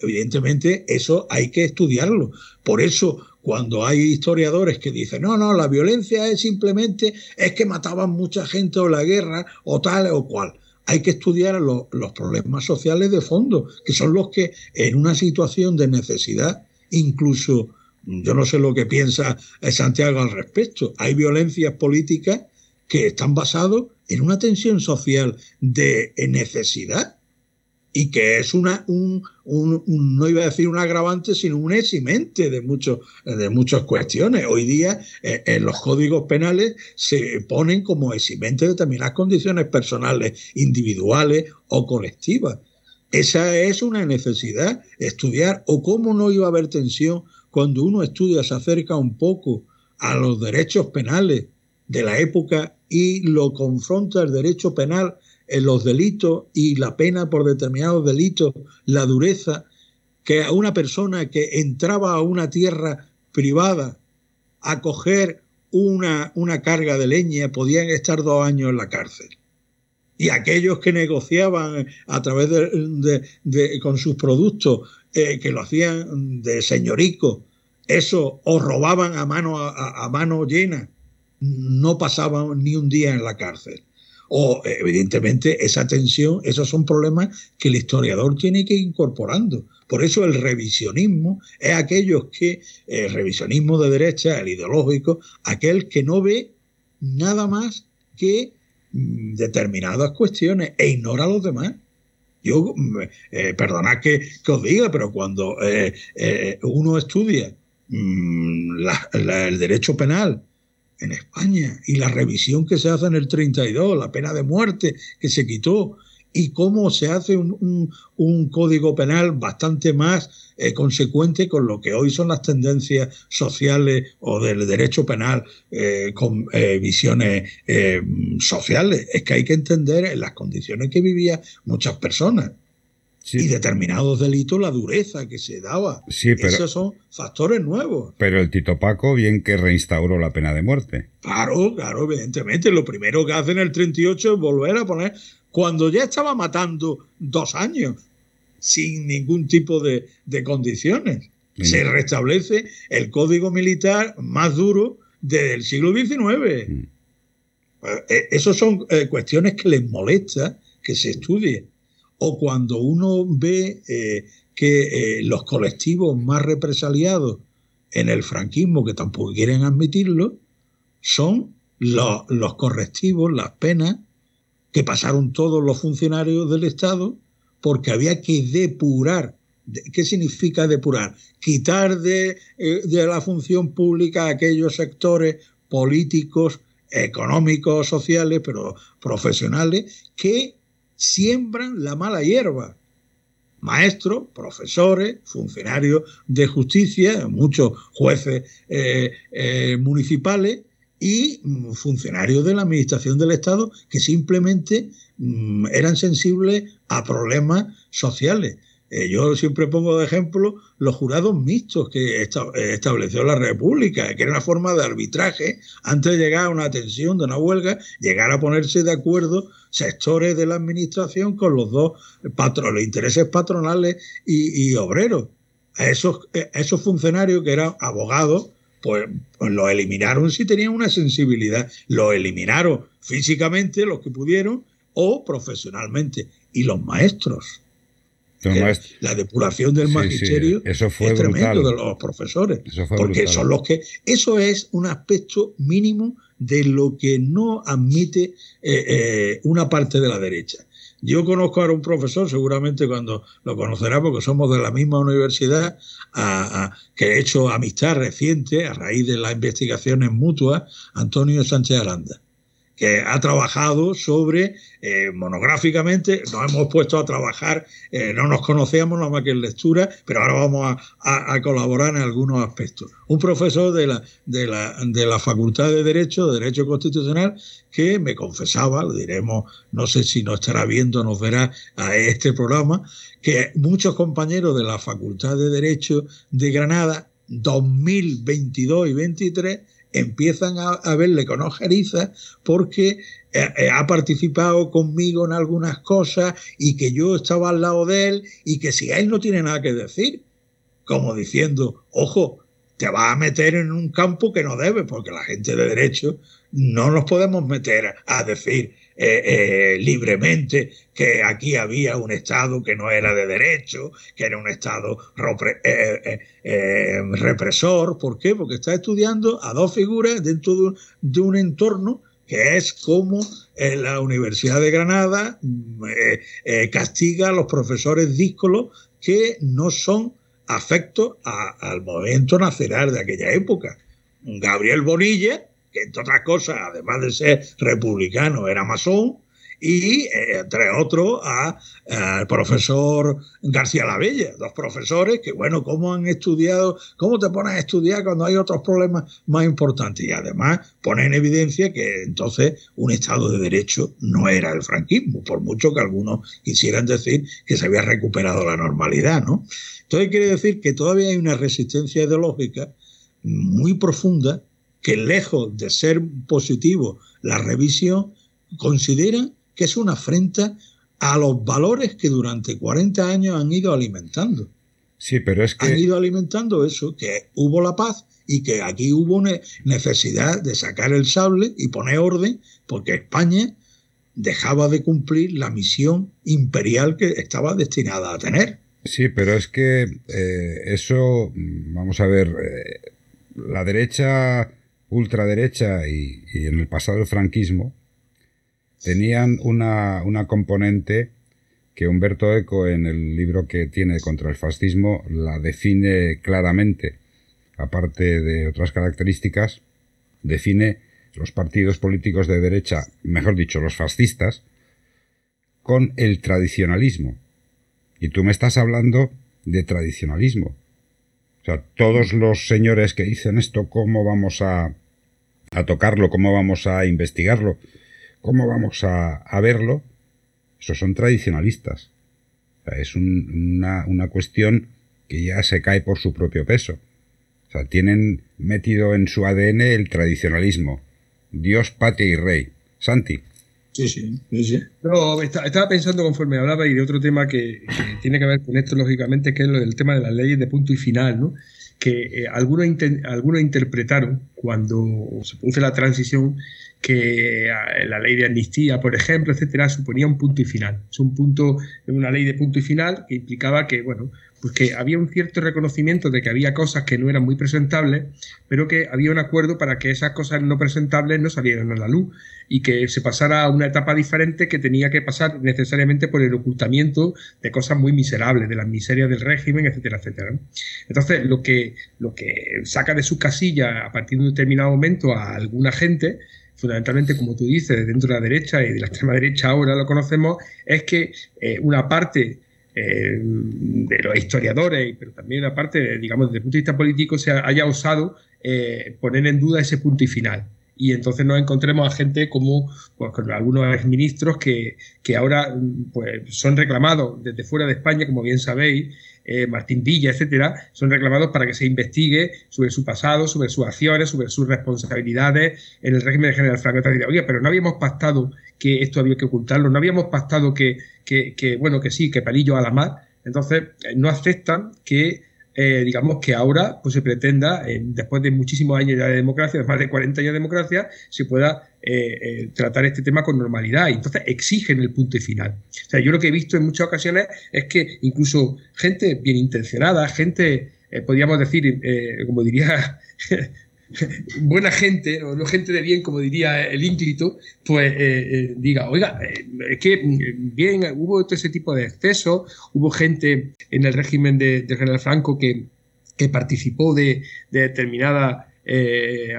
Evidentemente eso hay que estudiarlo. Por eso cuando hay historiadores que dicen, no, no, la violencia es simplemente, es que mataban mucha gente o la guerra o tal o cual hay que estudiar los problemas sociales de fondo, que son los que en una situación de necesidad, incluso yo no sé lo que piensa Santiago al respecto, hay violencias políticas que están basadas en una tensión social de necesidad y que es una, un, no iba a decir un agravante, sino un eximente de, muchos de muchas cuestiones. Hoy día eh, en los códigos penales se ponen como eximente determinadas condiciones personales, individuales o colectivas. Esa es una necesidad, estudiar, o cómo no iba a haber tensión cuando uno estudia, se acerca un poco a los derechos penales de la época y lo confronta el derecho penal en los delitos y la pena por determinados delitos, la dureza, que a una persona que entraba a una tierra privada a coger una, una carga de leña podían estar dos años en la cárcel. Y aquellos que negociaban a través de, con sus productos, eh, que lo hacían de señorico, eso, o robaban a mano, a mano llena, no pasaban ni un día en la cárcel o evidentemente esa tensión, esos son problemas que el historiador tiene que ir incorporando. Por eso el revisionismo es aquellos que, el revisionismo de derecha, el ideológico, aquel que no ve nada más que mm, determinadas cuestiones e ignora a los demás. Yo, mm, eh, perdonad que, os diga, pero cuando eh, eh, uno estudia mm, el derecho penal en España y la revisión que se hace en el 32, la pena de muerte que se quitó y cómo se hace un, código penal bastante más eh, consecuente con lo que hoy son las tendencias sociales o del derecho penal eh, con eh, visiones sociales. Es que hay que entender las condiciones que vivían muchas personas. Y determinados delitos la dureza que se daba. Sí, pero, Esos son factores nuevos. Pero el Tito Paco, bien que reinstauró la pena de muerte. Claro, claro, evidentemente. Lo primero que hace en el 38 es volver a poner, cuando ya estaba matando dos años, sin ningún tipo de, de condiciones. Se restablece el código militar más duro del siglo XIX. Mm. Eh, Esas son eh, cuestiones que les molesta que se estudie. O cuando uno ve eh, que los colectivos más represaliados en el franquismo, que tampoco quieren admitirlo, son los, correctivos, las penas que pasaron todos los funcionarios del Estado porque había que depurar. ¿Qué significa depurar? Quitar de, de la función pública aquellos sectores políticos económicos, sociales, pero profesionales, que siembran la mala hierba. Maestros, profesores, funcionarios de justicia, muchos jueces eh, eh, municipales y mm, funcionarios de la Administración del Estado que simplemente mm, eran sensibles a problemas sociales. Eh, yo siempre pongo de ejemplo los jurados mixtos que estableció la República, que era una forma de arbitraje antes de llegar a una tensión de una huelga, llegar a ponerse de acuerdo sectores de la administración con los dos patrones, intereses patronales y, obreros. A esos, eh, esos funcionarios que eran abogados, pues, pues los eliminaron si tenían una sensibilidad, los eliminaron físicamente los que pudieron o profesionalmente. Y los maestros la depuración del magisterio eso fue es tremendo de los profesores. porque son los que. Eso es un aspecto mínimo de lo que no admite eh, eh, una parte de la derecha. Yo conozco a un profesor, seguramente cuando lo conocerá, porque somos de la misma universidad, que he hecho amistad reciente a raíz de las investigaciones mutuas, Antonio Sánchez Aranda que ha trabajado sobre eh, monográficamente, nos hemos puesto a trabajar, eh, no nos conocíamos nada más que en lectura, pero ahora vamos a, colaborar en algunos aspectos. Un profesor de la, de, la, de la Facultad de Derecho, de Derecho Constitucional, que me confesaba, lo diremos, no sé si nos estará viendo, nos verá a este programa, que muchos compañeros de la Facultad de Derecho de Granada, 2022 y 23, empiezan a, verle con ojeriza porque eh, eh, ha participado conmigo en algunas cosas y que yo estaba al lado de él y que si él no tiene nada que decir, como diciendo, ojo, te vas a meter en un campo que no debe, porque la gente de derecho no nos podemos meter a decir eh, eh, libremente que aquí había un Estado que no era de derecho, que era un Estado eh, represor. ¿Por qué? Porque está estudiando a dos figuras dentro de un, entorno que es como la Universidad de Granada castiga a los profesores díscolos que no son afectos al movimiento nacional de aquella época. Gabriel Bonilla entre otras cosas, además de ser republicano, era masón, y eh, entre otros al profesor García Lavella, dos profesores que, bueno, ¿cómo han estudiado? ¿Cómo te pones a estudiar cuando hay otros problemas más importantes? Y además pone en evidencia que entonces un Estado de Derecho no era el franquismo, por mucho que algunos quisieran decir que se había recuperado la normalidad, ¿no? Entonces quiere decir que todavía hay una resistencia ideológica muy profunda que lejos de ser positivo la revisión, considera que es una afrenta a los valores que durante 40 años han ido alimentando. Sí, pero es que... Han ido alimentando eso, que hubo la paz y que aquí hubo necesidad de sacar el sable y poner orden, porque España dejaba de cumplir la misión imperial que estaba destinada a tener. Sí, pero es que eh, eso, vamos a ver, eh, la derecha ultraderecha y, en el pasado el franquismo tenían una, una, componente que Humberto Eco en el libro que tiene contra el fascismo la define claramente, aparte de otras características, define los partidos políticos de derecha, mejor dicho, los fascistas, con el tradicionalismo. Y tú me estás hablando de tradicionalismo sea, todos los señores que dicen esto, ¿cómo vamos a, tocarlo? ¿Cómo vamos a investigarlo? ¿Cómo vamos a, verlo? Esos son tradicionalistas. es una, una cuestión que ya se cae por su propio peso. O sea, tienen metido en su ADN el tradicionalismo. Dios, patria y rey. Santi. Sí, sí, sí. No, estaba pensando conforme hablaba y de otro tema que, tiene que ver con esto, lógicamente, que es el tema de las leyes de punto y final, ¿no? Que eh, algunos, algunos interpretaron cuando se produce la transición que eh, la ley de amnistía, por ejemplo, etcétera, suponía un punto y final. Es un punto, una ley de punto y final que implicaba que, bueno, pues que había un cierto reconocimiento de que había cosas que no eran muy presentables, pero que había un acuerdo para que esas cosas no presentables no salieran a la luz y que se pasara a una etapa diferente que tenía que pasar necesariamente por el ocultamiento de cosas muy miserables, de las miserias del régimen, etcétera, etcétera. Entonces, lo que, lo que saca de su casilla a partir de un determinado momento a alguna gente fundamentalmente, como tú dices, dentro de la derecha y de la extrema derecha ahora lo conocemos, es que eh, una parte eh, de los historiadores, pero también una parte, digamos, desde el punto de vista político, se haya osado eh, poner en duda ese punto y final. Y entonces nos encontremos a gente como pues, algunos exministros que, que ahora pues, son reclamados desde fuera de España, como bien sabéis, eh, Martín Villa, etcétera, son reclamados para que se investigue sobre su pasado, sobre sus acciones, sobre sus responsabilidades en el régimen de General Franco. Oye, pero no habíamos pactado que esto había que ocultarlo, no habíamos pactado que, que, bueno, que sí, que palillo a la mar. Entonces, eh, no aceptan que eh, digamos que ahora pues se pretenda, después de muchísimos años de democracia, de más de 40 años de democracia, se pueda eh, eh, tratar este tema con normalidad y entonces exigen el punto final. O sea, yo lo que he visto en muchas ocasiones es que incluso gente bien intencionada, gente, podríamos decir, como diría buena gente, o no gente de bien, como diría el ínclito, pues diga, oiga, es que mm, bien, hubo todo ese tipo de excesos, hubo gente en el régimen de, General Franco que, que participó de, de determinada eh,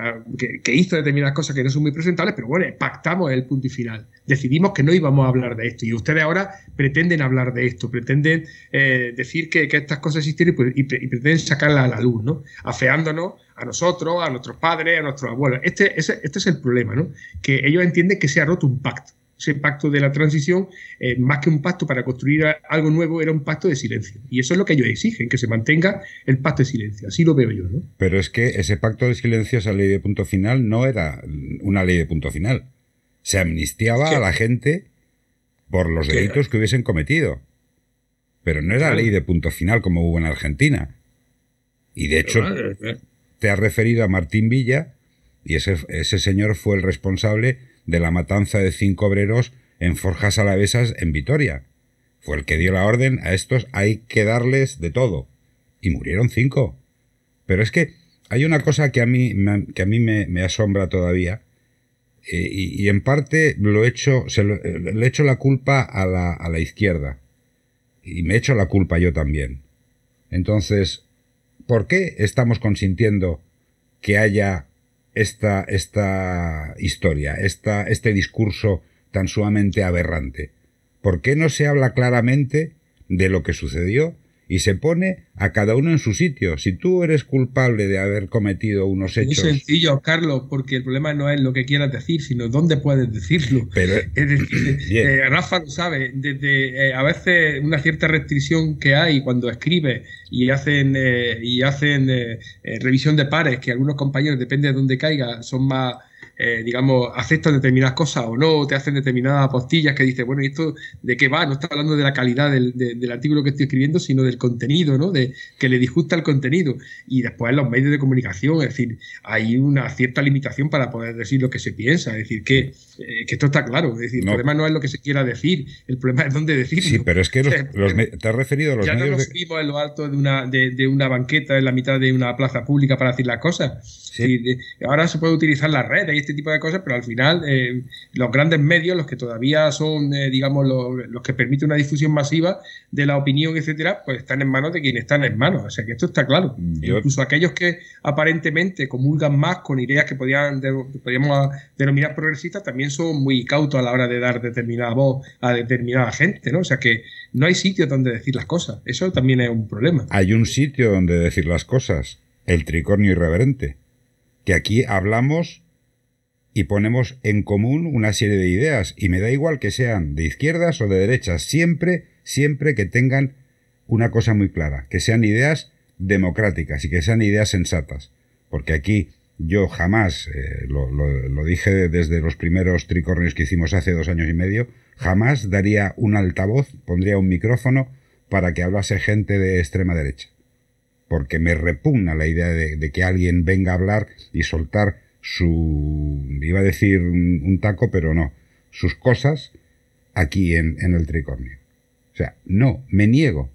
que, hizo determinadas cosas que no son muy presentables, pero bueno, pactamos el punto y final. Decidimos que no íbamos a hablar de esto y ustedes ahora pretenden hablar de esto, pretenden eh, decir que, estas cosas existen pues, y, pretenden sacarlas a la luz, ¿no? Afeándonos a nosotros, a nuestros padres, a nuestros abuelos. Este, este es el problema, ¿no? Que ellos entienden que se ha roto un pacto ese pacto de la transición, eh, más que un pacto para construir algo nuevo, era un pacto de silencio. Y eso es lo que ellos exigen, que se mantenga el pacto de silencio. Así lo veo yo. ¿no? Pero es que ese pacto de silencio, esa ley de punto final, no era una ley de punto final. Se amnistiaba a la gente por los delitos que hubiesen cometido. Pero no era ley de punto final como hubo en Argentina. Y de hecho, te has referido a Martín Villa, y ese, ese señor fue el responsable de la matanza de cinco obreros en Forjas Alavesas en Vitoria. Fue el que dio la orden a estos hay que darles de todo. Y murieron cinco. Pero es que hay una cosa que a mí, que a mí me, asombra todavía, eh, y, en parte lo he hecho, se le he hecho la culpa a la, a la izquierda. Y me he hecho la culpa yo también. Entonces, ¿por qué estamos consintiendo que haya esta, esta historia, esta, este discurso tan sumamente aberrante? ¿Por qué no se habla claramente de lo que sucedió y se pone a cada uno en su sitio. Si tú eres culpable de haber cometido unos hechos. Muy sencillo, Carlos, porque el problema no es lo que quieras decir, sino dónde puedes decirlo. Pero, es decir, eh, Rafa lo sabe, desde eh, a veces una cierta restricción que hay cuando escribe y hacen eh, y hacen revisión de pares, que algunos compañeros, depende de dónde caiga, son más eh, digamos, aceptan determinadas cosas o no, te hacen determinadas apostillas que dices, bueno, ¿y esto de qué va? No está hablando de la calidad del, del, artículo que estoy escribiendo, sino del contenido, ¿no? De que le disgusta el contenido. Y después los medios de comunicación, es decir, hay una cierta limitación para poder decir lo que se piensa, es decir, que, eh, que esto está claro, es decir, el problema no es lo que se quiera decir, el problema es dónde decirlo. Sí, pero es que te has referido a los ya medios. Ya no nos subimos en lo alto de una, de, de, una banqueta en la mitad de una plaza pública para decir las cosas. Sí. ahora se puede utilizar las redes este tipo de cosas, pero al final eh, los grandes medios, los que todavía son, eh, digamos, los, que permiten una difusión masiva de la opinión, etcétera, pues están en manos de quienes están en manos. O sea que esto está claro. Incluso aquellos que aparentemente comulgan más con ideas que podían, podríamos denominar progresistas, también son muy cautos a la hora de dar determinada voz a determinada gente, ¿no? O sea que no hay sitio donde decir las cosas. Eso también es un problema. Hay un sitio donde decir las cosas. El tricornio irreverente. Que aquí hablamos y ponemos en común una serie de ideas y me da igual que sean de izquierdas o de derechas, siempre siempre que tengan una cosa muy clara, que sean ideas democráticas y que sean ideas sensatas. Porque aquí yo jamás, eh, lo, dije desde los primeros tricornios que hicimos hace dos años y medio, jamás daría un altavoz, pondría un micrófono para que hablase gente de extrema derecha. Porque me repugna la idea de, que alguien venga a hablar y soltar su, iba a decir un, taco, pero no, sus cosas aquí en, en el tricornio. O sea, no, me niego,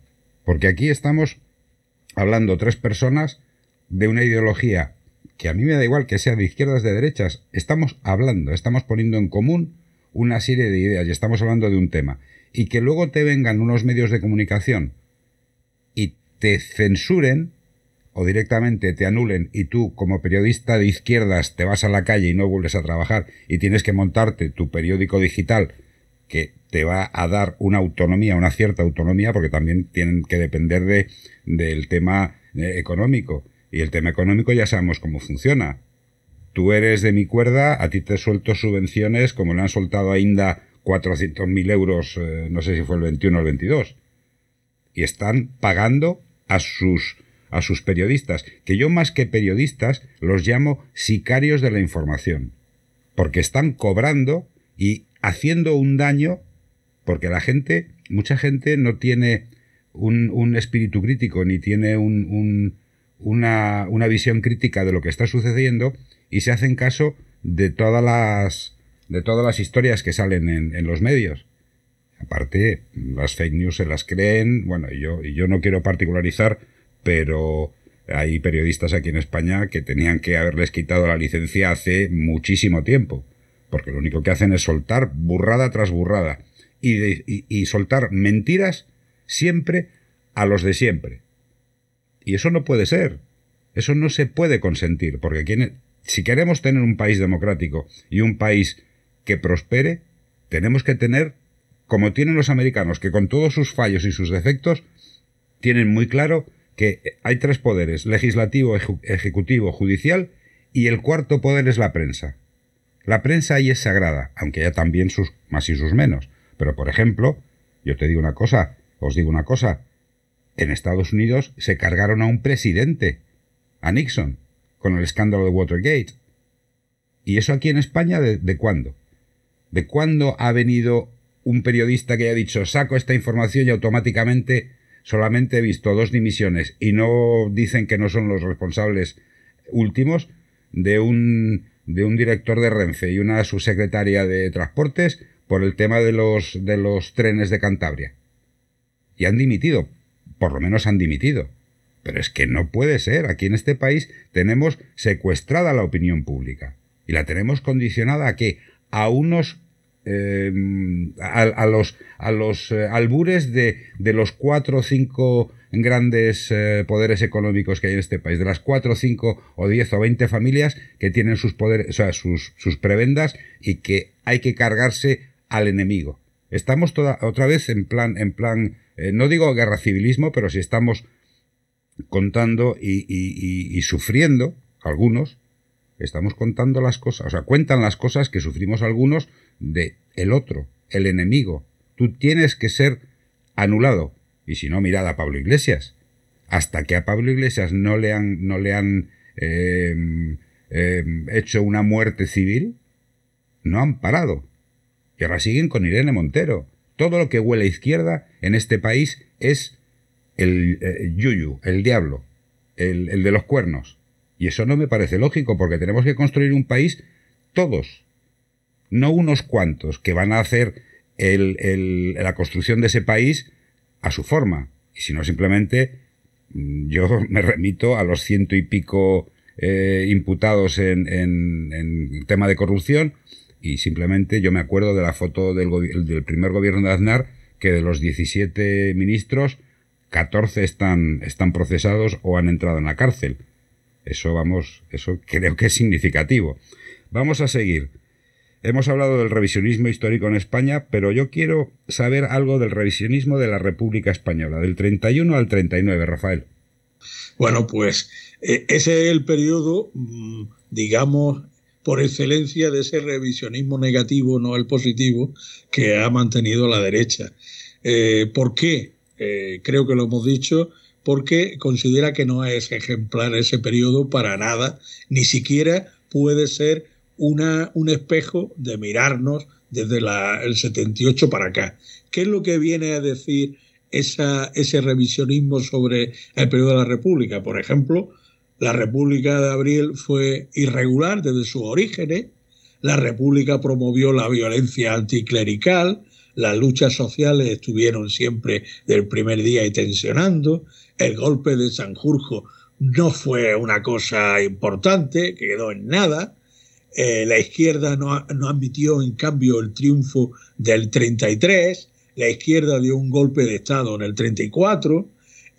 porque aquí estamos hablando tres personas de una ideología que a mí me da igual que sea de izquierdas, de derechas, estamos hablando, estamos poniendo en común una serie de ideas y estamos hablando de un tema. Y que luego te vengan unos medios de comunicación y te censuren o directamente te anulen y tú como periodista de izquierdas te vas a la calle y no vuelves a trabajar y tienes que montarte tu periódico digital que te va a dar una autonomía, una cierta autonomía, porque también tienen que depender de, del tema eh, económico. Y el tema económico ya sabemos cómo funciona. Tú eres de mi cuerda, a ti te suelto subvenciones como le han soltado a Inda 400.000 euros, eh, no sé si fue el 21 o el 22. Y están pagando a sus, a sus periodistas, que yo más que periodistas los llamo sicarios de la información, porque están cobrando y haciendo un daño, porque la gente, mucha gente no tiene un, un espíritu crítico ni tiene un, una, una visión crítica de lo que está sucediendo y se hacen caso de todas las, de todas las historias que salen en, en los medios. Aparte, las fake news se las creen, bueno, y yo, y yo no quiero particularizar, pero hay periodistas aquí en España que tenían que haberles quitado la licencia hace muchísimo tiempo, porque lo único que hacen es soltar burrada tras burrada y, y soltar mentiras siempre a los de siempre. Y eso no puede ser. Eso no se puede consentir, porque si queremos tener un país democrático y un país que prospere, tenemos que tener, como tienen los americanos, que con todos sus fallos y sus defectos, tienen muy claro que hay tres poderes, legislativo, ejecutivo, judicial, y el cuarto poder es la prensa. La prensa ahí es sagrada, aunque haya también sus más y sus menos. Pero, por ejemplo, yo te digo una cosa, os digo una cosa, en Estados Unidos se cargaron a un presidente, a Nixon, con el escándalo de Watergate. ¿Y eso aquí en España de, cuándo? ¿De cuándo ha venido un periodista que haya dicho saco esta información y automáticamente solamente he visto dos dimisiones y no dicen que no son los responsables últimos de un, de un director de Renfe y una subsecretaria de Transportes por el tema de los, de los trenes de Cantabria? Y han dimitido por lo menos han dimitido. Pero es que no puede ser. Aquí en este país tenemos secuestrada la opinión pública. Y la tenemos condicionada a que a unos em, a, los, a los eh, albures de, de, los cuatro o cinco grandes eh, poderes económicos que hay en este país, de las cuatro, cinco o diez o veinte familias que tienen sus poderes, o sea, sus, sus prebendas y que hay que cargarse al enemigo. Estamos toda, otra vez en plan, en plan eh, no digo guerra civilismo, pero si estamos contando y, sufriendo, algunos, estamos contando las cosas, o sea, cuentan las cosas que sufrimos algunos de el otro, el enemigo. Tú tienes que ser anulado. Y si no, mirad a Pablo Iglesias. Hasta que a Pablo Iglesias no le han, no le han em, em, hecho una muerte civil, no han parado. Y ahora siguen con Irene Montero. Todo lo que huele a izquierda en este país es el eh, yuyu, el diablo, el, de los cuernos. Y eso no me parece lógico porque tenemos que construir un país todos, no unos cuantos que van a hacer la construcción de ese país a su forma. Y si no, simplemente mm, yo me remito a los ciento y pico eh, imputados en, en tema de corrupción y simplemente yo me acuerdo de la foto del, del primer gobierno de Aznar, que de los 17 ministros, 14 están, están procesados o han entrado en la cárcel. Eso, vamos, eso creo que es significativo. Vamos a seguir. Hemos hablado del revisionismo histórico en España, pero yo quiero saber algo del revisionismo de la República Española, del 31 al 39, Rafael. Bueno, pues eh, ese es el periodo, mm, digamos, por excelencia de ese revisionismo negativo, no el positivo, que ha mantenido la derecha. Eh, ¿Por qué? Eh, creo que lo hemos dicho, porque considera que no es ejemplar ese periodo para nada, ni siquiera puede ser una, un espejo de mirarnos desde el 78 para acá. ¿Qué es lo que viene a decir esa, ese revisionismo sobre el periodo de la República? Por ejemplo, la República de Abril fue irregular desde sus orígenes, la República promovió la violencia anticlerical, las luchas sociales estuvieron siempre del primer día y tensionando, el golpe de Sanjurjo no fue una cosa importante, quedó en nada, eh, la izquierda no, no, admitió en cambio el triunfo del 33, la izquierda dio un golpe de Estado en el 34,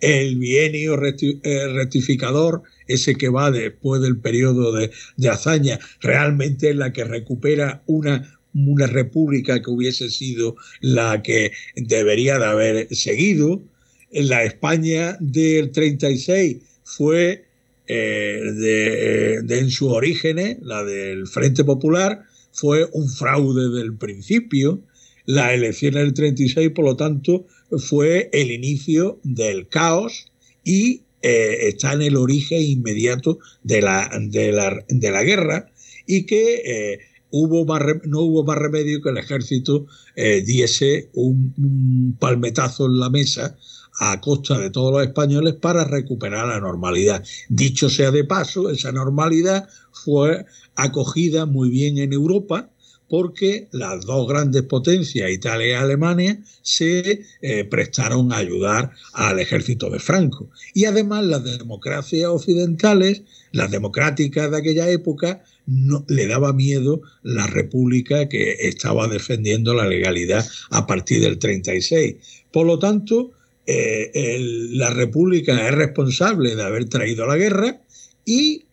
el bienio eh, rectificador, ese que va después del periodo de, de hazaña, realmente es la que recupera una una república que hubiese sido la que debería de haber seguido. La España del 36 fue eh, de, de, en sus orígenes, la del Frente Popular, fue un fraude del principio. La elección del 36, por lo tanto, fue el inicio del caos y eh, está en el origen inmediato de la, de la, de la guerra y que eh, hubo no hubo más remedio que el ejército eh, diese un, palmetazo en la mesa a costa de todos los españoles para recuperar la normalidad. Dicho sea de paso, esa normalidad fue acogida muy bien en Europa porque las dos grandes potencias, Italia y Alemania, se eh, prestaron a ayudar al ejército de Franco. Y además las democracias occidentales, las democráticas de aquella época, no, le daba miedo la república que estaba defendiendo la legalidad a partir del 36. Por lo tanto, eh, la república es responsable de haber traído la guerra y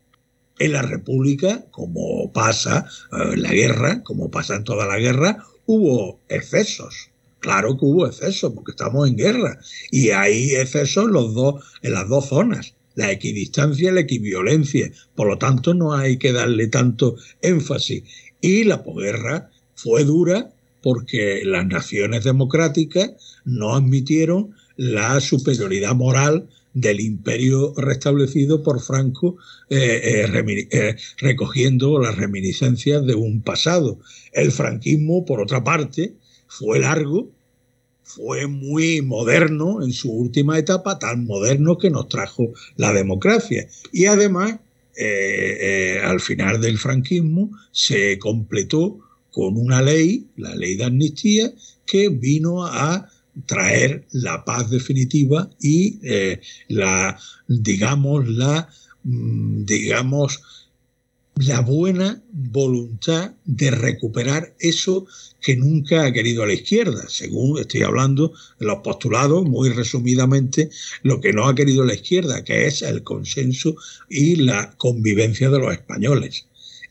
en la república, como pasa en la guerra, como pasa en toda la guerra, hubo excesos. Claro que hubo excesos, porque estamos en guerra. Y hay excesos los dos, en las dos zonas la equidistancia y la equiviolencia. Por lo tanto, no hay que darle tanto énfasis. Y la posguerra fue dura porque las naciones democráticas no admitieron la superioridad moral del imperio restablecido por Franco, eh, eh, eh, recogiendo las reminiscencias de un pasado. El franquismo, por otra parte, fue largo, fue muy moderno en su última etapa, tan moderno que nos trajo la democracia. Y además, al final del franquismo, se completó con una ley, la ley de amnistía, que vino a traer la paz definitiva y eh, la, digamos, la, mm, digamos, la buena voluntad de recuperar eso que nunca ha querido la izquierda, según estoy hablando de los postulados, muy resumidamente, lo que no ha querido la izquierda, que es el consenso y la convivencia de los españoles.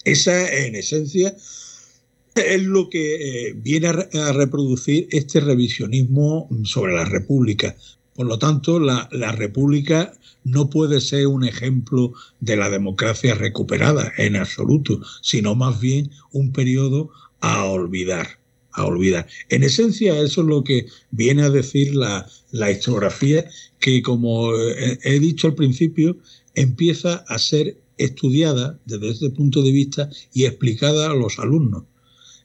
Esa, en esencia, es lo que eh, viene a, reproducir este revisionismo sobre la República. Por lo tanto, la, la República no puede ser un ejemplo de la democracia recuperada en absoluto, sino más bien un periodo a olvidar, a olvidar. En esencia, eso es lo que viene a decir la, la historiografía, que como he dicho al principio, empieza a ser estudiada desde este punto de vista y explicada a los alumnos.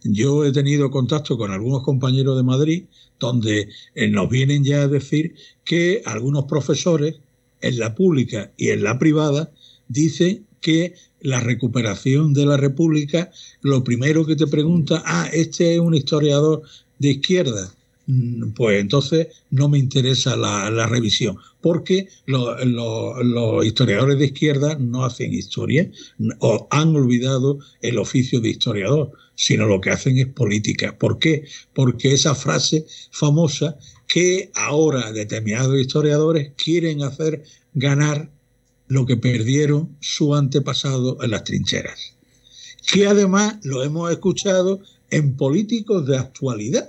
Yo he tenido contacto con algunos compañeros de Madrid donde eh, nos vienen ya a decir que algunos profesores en la pública y en la privada, dice que la recuperación de la República, lo primero que te pregunta, ah, este es un historiador de izquierda, pues entonces no me interesa la, revisión, porque los historiadores de izquierda no hacen historia o han olvidado el oficio de historiador, sino lo que hacen es política. ¿Por qué? Porque esa frase famosa que ahora determinados historiadores quieren hacer ganar lo que perdieron su antepasado en las trincheras. Que además lo hemos escuchado en políticos de actualidad.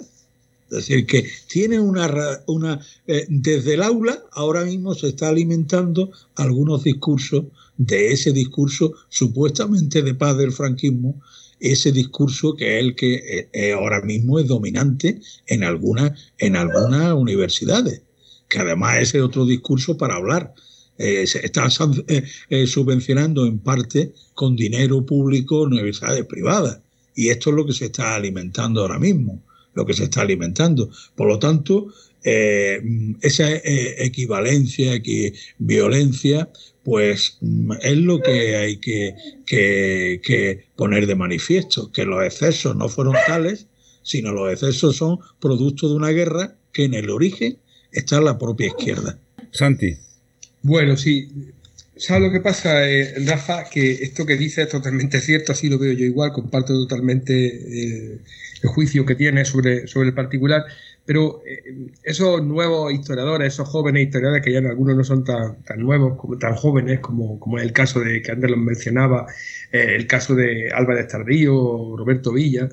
Es decir, que tienen una... una eh, desde el aula ahora mismo se está alimentando algunos discursos de ese discurso supuestamente de paz del franquismo ese discurso que es el que eh, eh, ahora mismo es dominante en algunas en algunas universidades, que además ese otro discurso para hablar. Se está subvencionando en parte con dinero público universidades privadas. Y esto es lo que se está alimentando ahora mismo, lo que se está alimentando. Por lo tanto, esa equivalencia, violencia, pues mm, es lo que hay que, poner de manifiesto, que los excesos no fueron tales, sino los excesos son producto de una guerra que en el origen está en la propia izquierda. Santi. Bueno, sí. ¿Sabes lo que pasa, eh, Rafa? Que esto que dice es totalmente cierto, así lo veo yo igual, comparto totalmente eh, el juicio que tiene sobre, sobre el particular. Pero eh, esos nuevos historiadores, esos jóvenes historiadores, que ya algunos no son tan, tan nuevos, como, tan jóvenes, como, como es el caso de que antes los mencionaba, eh, el caso de Álvarez Tardío, Roberto Villa,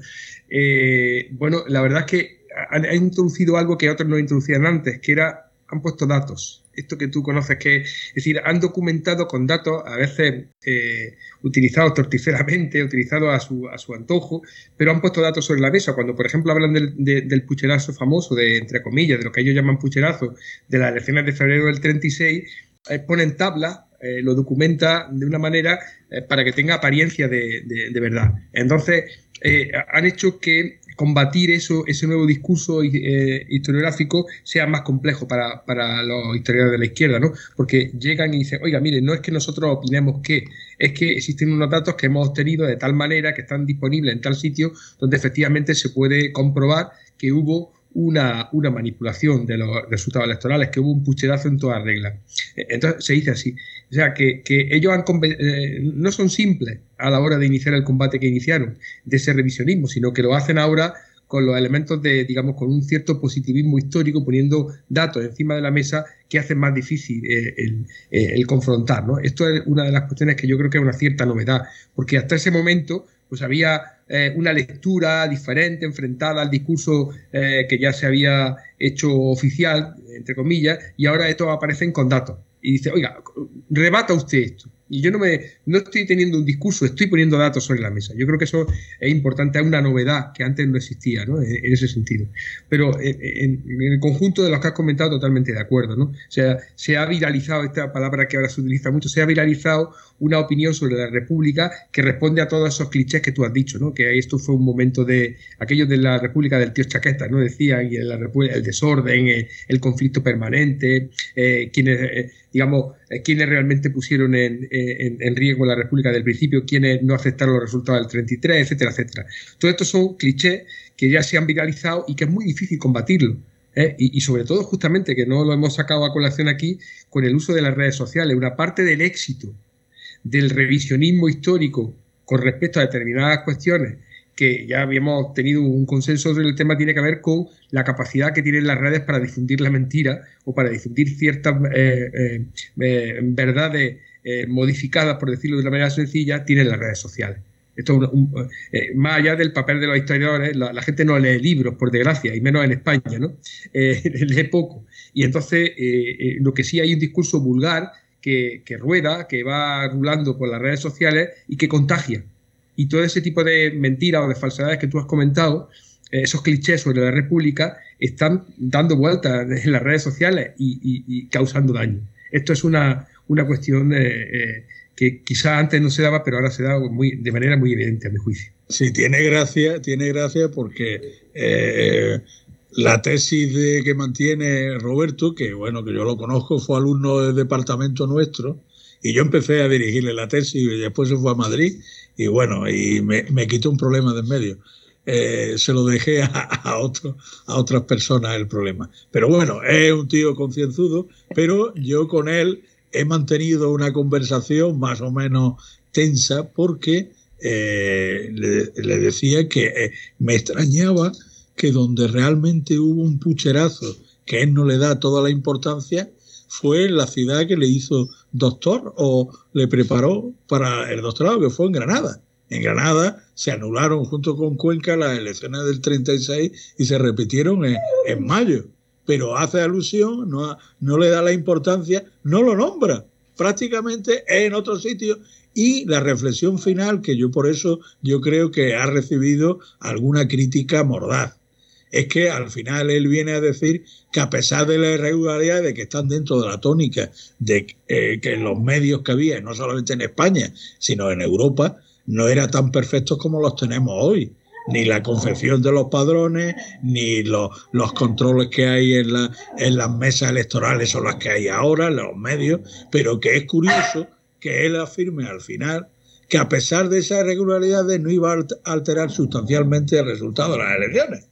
eh, bueno, la verdad es que han, han, introducido algo que otros no introducían antes, que era, han puesto datos esto que tú conoces, que es decir, han documentado con datos, a veces eh, utilizados torticeramente, utilizados a su, a su antojo, pero han puesto datos sobre la mesa. Cuando, por ejemplo, hablan del, del pucherazo famoso, de entre comillas, de lo que ellos llaman pucherazo, de las elecciones de febrero del 36, eh, ponen tablas eh, lo documenta de una manera eh, para que tenga apariencia de, de, verdad. Entonces, han hecho que combatir eso, ese nuevo discurso eh, historiográfico sea más complejo para, para, los historiadores de la izquierda, ¿no? Porque llegan y dicen, oiga, mire, no es que nosotros opinemos que, es que existen unos datos que hemos obtenido de tal manera que están disponibles en tal sitio donde efectivamente se puede comprobar que hubo una, una, manipulación de los resultados electorales, que hubo un pucherazo en todas reglas. Eh, entonces se dice así. O sea, que, ellos han, eh, no son simples a la hora de iniciar el combate que iniciaron, de ese revisionismo, sino que lo hacen ahora con los elementos de, digamos, con un cierto positivismo histórico, poniendo datos encima de la mesa que hacen más difícil eh, el, el, confrontar. ¿no? Esto es una de las cuestiones que yo creo que es una cierta novedad, porque hasta ese momento pues había eh, una lectura diferente, enfrentada al discurso eh, que ya se había hecho oficial, entre comillas, y ahora estos aparecen con datos. Y dice, oiga, rebata usted esto. Y yo no me no estoy teniendo un discurso, estoy poniendo datos sobre la mesa. Yo creo que eso es importante, es una novedad que antes no existía, ¿no? En, ese sentido. Pero en, en, el conjunto de los que has comentado, totalmente de acuerdo, ¿no? O sea, se ha viralizado esta palabra que ahora se utiliza mucho, se ha viralizado una opinión sobre la República que responde a todos esos clichés que tú has dicho, ¿no? Que esto fue un momento de aquello de la República del tío Chaqueta, ¿no? Decían, y la República, el desorden, el, el conflicto permanente, eh, quienes, eh, digamos, eh, quienes realmente pusieron en, en, riesgo la República del principio, quienes no aceptaron los resultados del 33, etcétera, etcétera. Todo esto son clichés que ya se han viralizado y que es muy difícil combatirlo. ¿eh? Y, sobre todo, justamente, que no lo hemos sacado a colación aquí, con el uso de las redes sociales. Una parte del éxito del revisionismo histórico con respecto a determinadas cuestiones que ya habíamos tenido un consenso sobre el tema tiene que ver con la capacidad que tienen las redes para difundir la mentira o para difundir ciertas eh, eh, eh, verdades modificadas, por decirlo de una manera sencilla, tienen las redes sociales. Esto un, más allá del papel de los historiadores, la, la, gente no lee libros, por desgracia, y menos en España, ¿no? lee poco. Y entonces, lo que sí hay un discurso vulgar que, que, rueda, que va rulando por las redes sociales y que contagia. Y todo ese tipo de mentiras o de falsedades que tú has comentado, eh, esos clichés sobre la República, están dando vueltas en las redes sociales y, causando daño. Esto es una, una cuestión eh, que quizá antes no se daba, pero ahora se da muy, de manera muy evidente, a mi juicio. Sí, tiene gracia, tiene gracia porque eh, la tesis de, que mantiene Roberto, que bueno, que yo lo conozco, fue alumno del departamento nuestro, y yo empecé a dirigirle la tesis y después se fue a Madrid, y bueno, y me, quitó un problema de en medio. Eh, se lo dejé a, otro, a otras personas el problema. Pero bueno, es un tío concienzudo, pero yo con él he mantenido una conversación más o menos tensa porque eh, le, le, decía que eh, me extrañaba que donde realmente hubo un pucherazo que él no le da toda la importancia fue la ciudad que le hizo doctor o le preparó para el doctorado, que fue en Granada. En Granada se anularon junto con Cuenca las elecciones del 36 y se repitieron en, en mayo. Pero hace alusión, no, no le da la importancia, no lo nombra, prácticamente en otro sitio. Y la reflexión final, que yo por eso yo creo que ha recibido alguna crítica mordaz, es que al final él viene a decir que a pesar de la irregularidad de que están dentro de la tónica de eh, que los medios que había, no solamente en España, sino en Europa, no eran tan perfectos como los tenemos hoy ni la confección de los padrones, ni los, los controles que hay en, la, en las mesas electorales son las que hay ahora, en los medios, pero que es curioso que él afirme al final que a pesar de esas irregularidades no iba a alterar sustancialmente el resultado de las elecciones.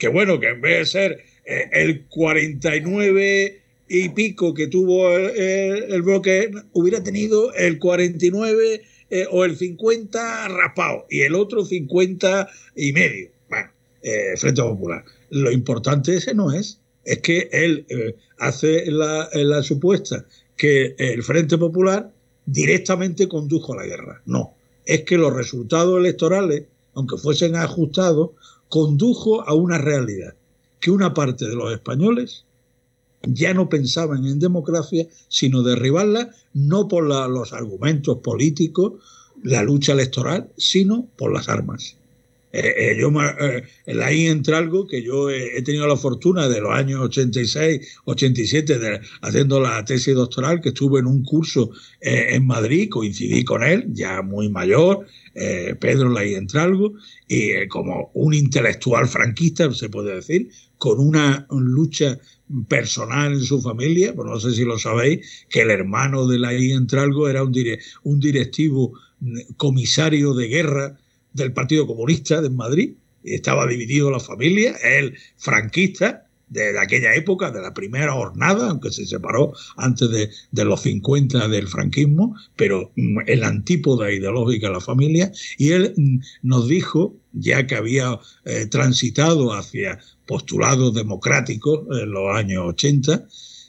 Que bueno, que en vez de ser eh, el 49 y pico que tuvo el bloque, hubiera tenido el 49 eh, o el 50 raspado y el otro 50 y medio. Bueno, eh, Frente Popular. Lo importante ese no es, es que él eh, hace la, la supuesta que el Frente Popular directamente condujo a la guerra. No, es que los resultados electorales, aunque fuesen ajustados, condujo a una realidad, que una parte de los españoles ya no pensaban en democracia, sino derribarla no por los argumentos políticos, la lucha electoral, sino por las armas. Eh, eh, yo eh, ahí entra algo que yo he, tenido la fortuna de los años 86, 87, de, haciendo la tesis doctoral, que estuve en un curso en Madrid, coincidí con él, ya muy mayor, Pedro Laí Entralgo, y como un intelectual franquista, se puede decir, con una lucha personal en su familia, pues no sé si lo sabéis, que el hermano de la Entralgo era un, un directivo mm, comisario de guerra del Partido Comunista de Madrid, estaba dividido la familia, él franquista, de, aquella época, de la primera jornada, aunque se separó antes de, los 50 del franquismo, pero mm, el antípoda ideológica de la familia, y él mm, nos dijo, ya que había eh, transitado hacia postulados democráticos en los años 80,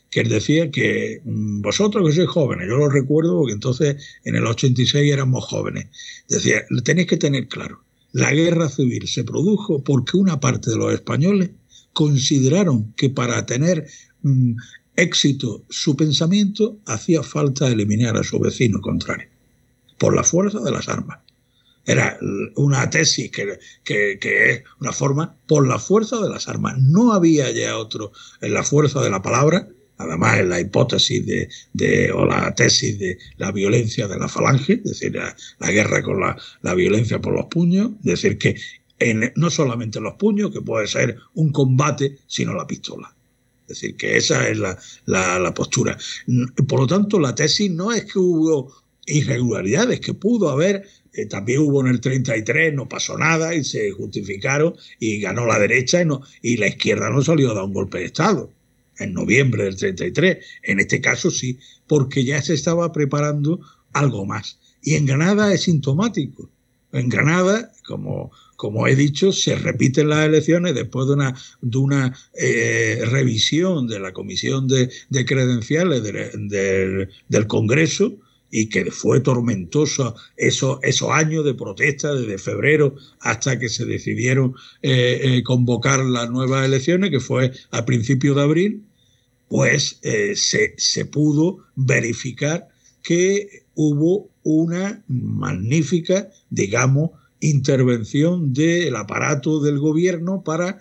que él decía que mm, vosotros que sois jóvenes, yo lo recuerdo porque entonces en el 86 éramos jóvenes, decía, tenéis que tener claro, la guerra civil se produjo porque una parte de los españoles consideraron que para tener mm, éxito su pensamiento hacía falta eliminar a su vecino contrario, por la fuerza de las armas era una tesis que, es una forma por la fuerza de las armas. No había ya otro en la fuerza de la palabra, además en la hipótesis de, o la tesis de la violencia de la falange, es decir, la, guerra con la, violencia por los puños, es decir, que no solamente los puños, que puede ser un combate, sino la pistola. Es decir, que esa es la, la postura. Por lo tanto, la tesis no es que hubo irregularidades, que pudo haber eh, también hubo en el 33, no pasó nada y se justificaron y ganó la derecha y, no, y la izquierda no salió a dar un golpe de Estado en noviembre del 33. En este caso sí, porque ya se estaba preparando algo más. Y en Granada es sintomático. En Granada, como, como he dicho, se repiten las elecciones después de una, de una eh, revisión de la Comisión de, Credenciales del Congreso y que fue tormentoso esos, esos años de protesta desde febrero hasta que se decidieron eh, eh, convocar las nuevas elecciones, que fue a principios de abril, pues se, se pudo verificar que hubo una magnífica, digamos, intervención del aparato del gobierno para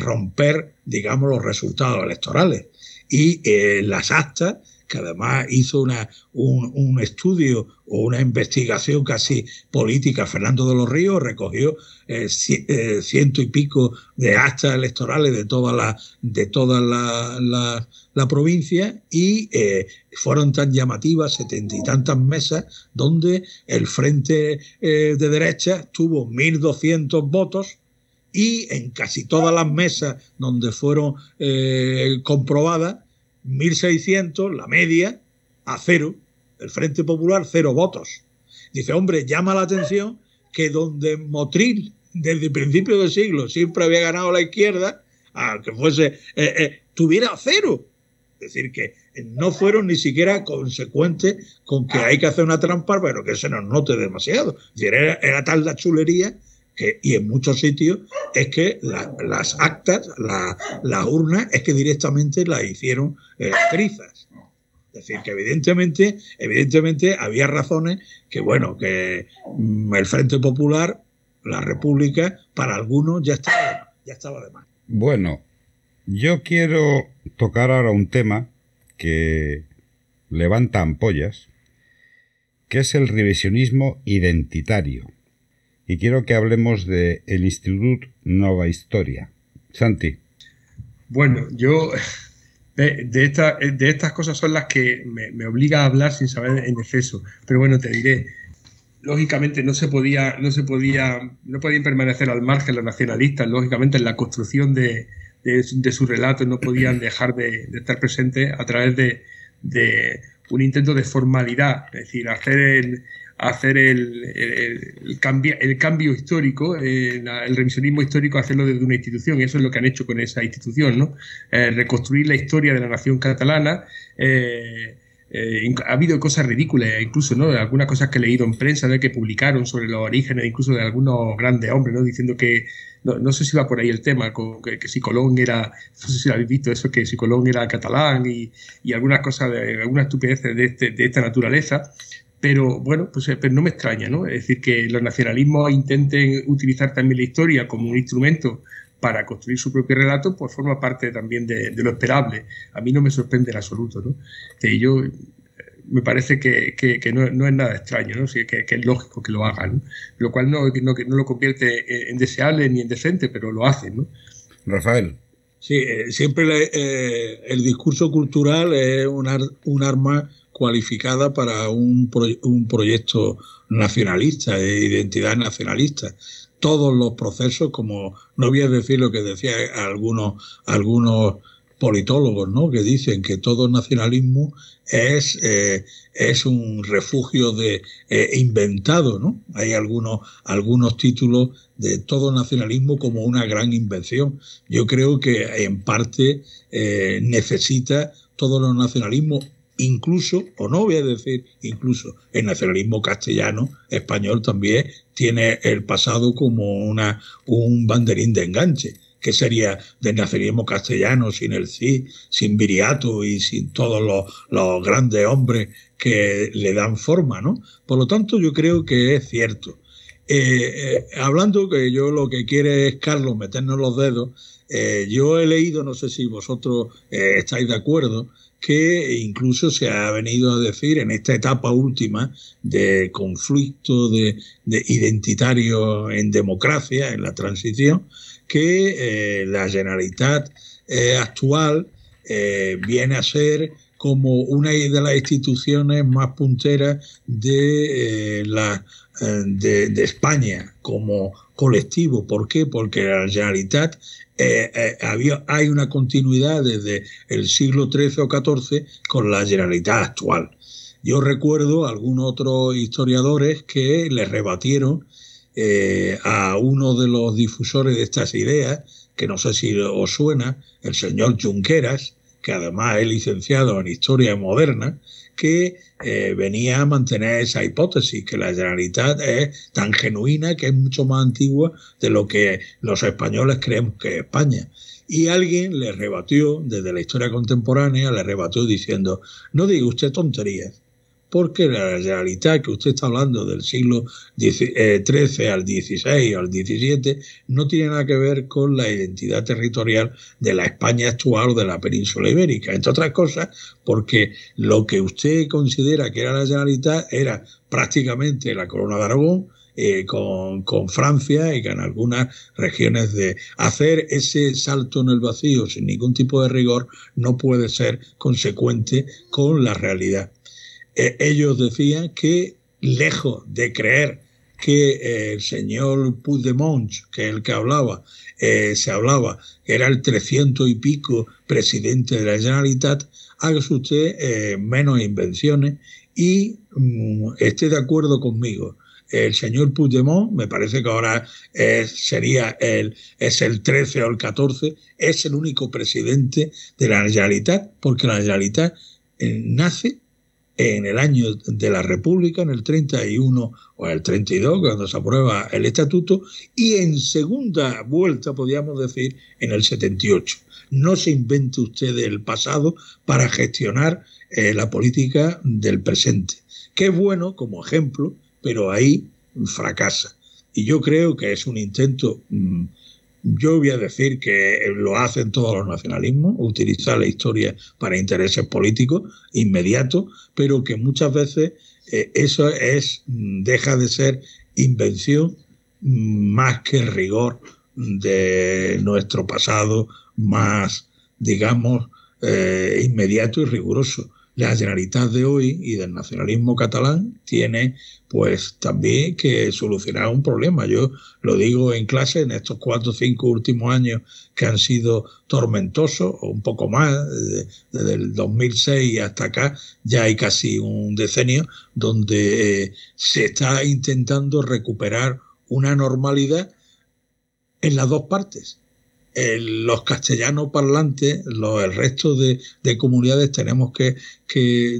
romper, digamos, los resultados electorales. Y las actas que además hizo una, un, estudio o una investigación casi política, Fernando de los Ríos, recogió eh, eh, ciento y pico de actas electorales de toda la, de toda la, la, provincia y eh, fueron tan llamativas, setenta y tantas mesas, donde el Frente de Derecha tuvo 1.200 votos y en casi todas las mesas donde fueron comprobadas, 1.600, la media, a cero. El Frente Popular, cero votos. Dice, hombre, llama la atención que donde Motril, desde el principio del siglo, siempre había ganado la izquierda, aunque fuese, eh, eh, tuviera cero. Es decir, que no fueron ni siquiera consecuentes con que hay que hacer una trampa, pero que se nos note demasiado. era tal la chulería y en muchos sitios es que las actas, las urnas, es que directamente las hicieron eh, trizas. Es decir, que evidentemente, evidentemente había razones que, bueno, que mm, el Frente Popular, la República, para algunos ya estaba, ya estaba de más. Bueno, yo quiero tocar ahora un tema que levanta ampollas, que es el revisionismo identitario. Y quiero que hablemos de el Institut Nova Historia. Santi. Bueno, yo de, de estas cosas son las que me, obliga a hablar sin saber en exceso. Pero bueno, te diré, lógicamente no se podía, no se podía, no podían permanecer al margen los nacionalistas, lógicamente en la construcción de, de, su relato no podían dejar de, estar presentes a través de, un intento de formalidad, es decir, hacer el, hacer el, el, cambio, el cambio histórico, eh, el revisionismo histórico, hacerlo desde una institución, y eso es lo que han hecho con esa institución, ¿no? Eh, reconstruir la historia de la nación catalana. Eh, ha habido cosas ridículas, incluso, ¿no? Algunas cosas que he leído en prensa, que publicaron sobre los orígenes, incluso de algunos grandes hombres, ¿no? Diciendo que no, sé si va por ahí el tema, que, si Colón era, no sé si habéis visto, eso que si Colón era catalán y, y algunas cosas, de, algunas estupideces de, este, de esta naturaleza. Pero bueno, pues eh, pero no me extraña, ¿no? Es decir, que los nacionalismos intenten utilizar también la historia como un instrumento para construir su propio relato, pues forma parte también de, lo esperable. A mí no me sorprende en absoluto, ¿no? Que yo me parece que, no, es nada extraño, ¿no? que, es lógico que lo hagan, lo cual no, no, lo convierte en deseable ni en decente, pero lo hacen. ¿no? Rafael. Sí, eh, siempre eh, el discurso cultural es un, arma cualificada para un, un proyecto nacionalista, de identidad nacionalista todos los procesos, como no voy a decir lo que decía algunos, algunos politólogos, ¿no? que dicen que todo nacionalismo es, eh, es un refugio de eh, inventado, ¿no? Hay algunos, algunos títulos de todo nacionalismo como una gran invención. Yo creo que en parte eh, necesita todos los nacionalismos incluso, o no voy a decir incluso, el nacionalismo castellano, español también tiene el pasado como una, un banderín de enganche que sería del nacionalismo castellano sin el Cid, sin Viriato y sin todos los, grandes hombres que le dan forma, ¿no? Por lo tanto, yo creo que es cierto. Eh, eh, hablando que yo lo que quiere es Carlos meternos los dedos, eh, yo he leído, no sé si vosotros estáis de acuerdo, que incluso se ha venido a decir en esta etapa última de conflicto de identitario en democracia, en la transición, que eh, la Generalitat eh, actual eh, viene a ser como una de las instituciones más punteras de, la, de, España como colectivo. ¿Por qué? Porque la Generalitat había, hay una continuidad desde el siglo XIII o XIV con la Generalitat actual. Yo recuerdo a algunos otros historiadores que le rebatieron eh, a uno de los difusores de estas ideas, que no sé si os suena, el señor Junqueras, que además es licenciado en Historia Moderna, que eh, venía a mantener esa hipótesis, que la Generalitat es tan genuina que es mucho más antigua de lo que los españoles creemos que es España. Y alguien le rebatió, desde la historia contemporánea, le rebatió diciendo, no diga usted tonterías, porque la realidad que usted está hablando del siglo XIII eh, al XVI al XVII no tiene nada que ver con la identidad territorial de la España actual o de la península ibérica. Entre otras cosas, porque lo que usted considera que era la Generalitat era prácticamente la corona de Aragón, eh, con, con, Francia y con algunas regiones de hacer ese salto en el vacío sin ningún tipo de rigor no puede ser consecuente con la realidad. Eh, ellos decían que lejos de creer que eh, el señor Puigdemont, que es el que hablaba, eh, se hablaba, era el 300 y pico presidente de la Generalitat, hágase usted menos invenciones y mm, esté de acuerdo conmigo. El señor Puigdemont, me parece que ahora sería el, es el 13 o el 14, es el único presidente de la Generalitat, porque la Generalitat nace en el año de la República, en el 31 o el 32, cuando se aprueba el estatuto, y en segunda vuelta, podríamos decir, en el 78. no se invente usted el pasado para gestionar eh, la política del presente, que es bueno como ejemplo, pero ahí fracasa. Y yo creo que es un intento, mm, yo voy a decir que lo hacen todos los nacionalismos, utilizar la historia para intereses políticos inmediatos, pero que muchas veces eh, eso es, mm, deja de ser invención mm, más que rigor de nuestro pasado más, digamos, eh, inmediato y riguroso la Generalitat de hoy y del nacionalismo catalán tiene pues también que solucionar un problema. Yo lo digo en clase en estos cuatro o cinco últimos años que han sido tormentosos, o un poco más, desde, el 2006 hasta acá, ya hay casi un decenio, donde eh, se está intentando recuperar una normalidad en las dos partes los castellanos parlantes, el resto de, comunidades tenemos que,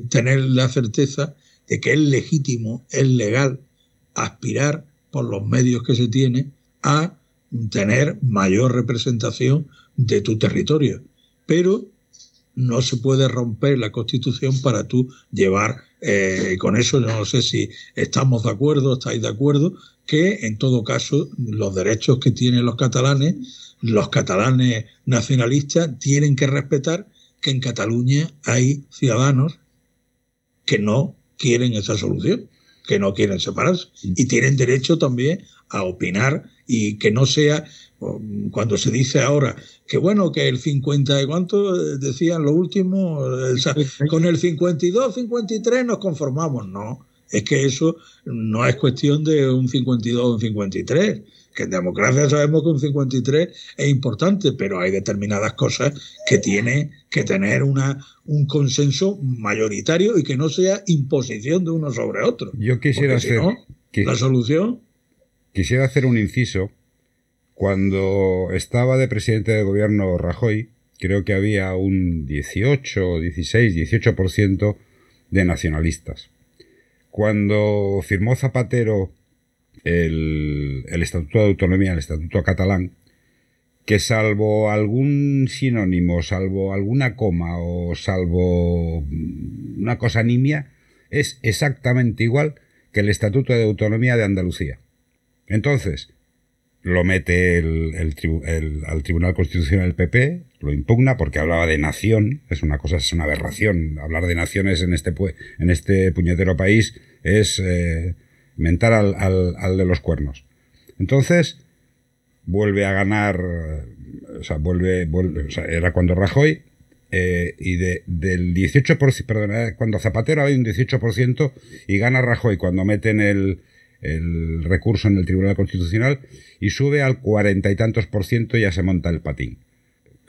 tener la certeza de que es legítimo, es legal aspirar por los medios que se tiene a tener mayor representación de tu territorio. Pero no se puede romper la constitución para tú llevar, eh, con eso no sé si estamos de acuerdo, estáis de acuerdo, que en todo caso los derechos que tienen los catalanes los catalanes nacionalistas tienen que respetar que en Cataluña hay ciudadanos que no quieren esa solución, que no quieren separarse. Y tienen derecho también a opinar y que no sea cuando se dice ahora que bueno que el 50 y cuánto decían lo último con el 52 53 nos conformamos. No es que eso no es cuestión de un 52 o un 53 que en democracia sabemos que un 53 es importante, pero hay determinadas cosas que tiene que tener una, un consenso mayoritario y que no sea imposición de uno sobre otro. Yo quisiera hacer la solución. Quisiera hacer un inciso. Cuando estaba de presidente de gobierno Rajoy, creo que había un 18, 16, 18% de nacionalistas. Cuando firmó Zapatero el, Estatuto de Autonomía, el Estatuto catalán, que salvo algún sinónimo, salvo alguna coma o salvo una cosa nimia, es exactamente igual que el Estatuto de Autonomía de Andalucía. Entonces, lo mete al Tribunal Constitucional del PP, lo impugna porque hablaba de nación, es una cosa, es una aberración. Hablar de naciones en este, en este puñetero país es eh, mentar al, al, de los cuernos. Entonces, vuelve a ganar, o sea, vuelve, vuelve o sea, era cuando Rajoy, eh, y de, del 18%, perdón, eh, cuando Zapatero había un 18% y gana Rajoy cuando meten el, el recurso en el Tribunal Constitucional y sube al cuarenta y tantos por ciento y ya se monta el patín.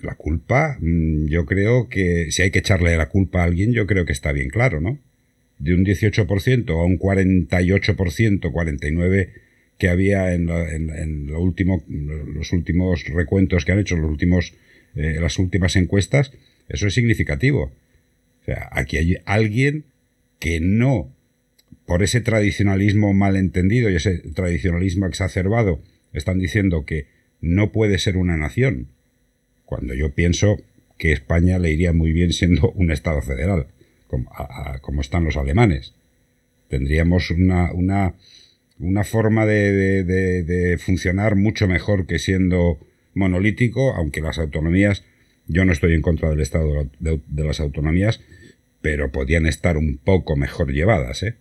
La culpa, mm, yo creo que si hay que echarle la culpa a alguien, yo creo que está bien claro, ¿no? De un 18% a un 48%, 49% que había en, en, lo último, los últimos recuentos que han hecho, los últimos, eh, las últimas encuestas, eso es significativo. O sea, aquí hay alguien que no, por ese tradicionalismo malentendido y ese tradicionalismo exacerbado, están diciendo que no puede ser una nación, cuando yo pienso que España le iría muy bien siendo un Estado federal como, están los alemanes. Tendríamos una, una, una forma de, funcionar mucho mejor que siendo monolítico, aunque las autonomías, yo no estoy en contra del estado de, las autonomías, pero podían estar un poco mejor llevadas, ¿eh?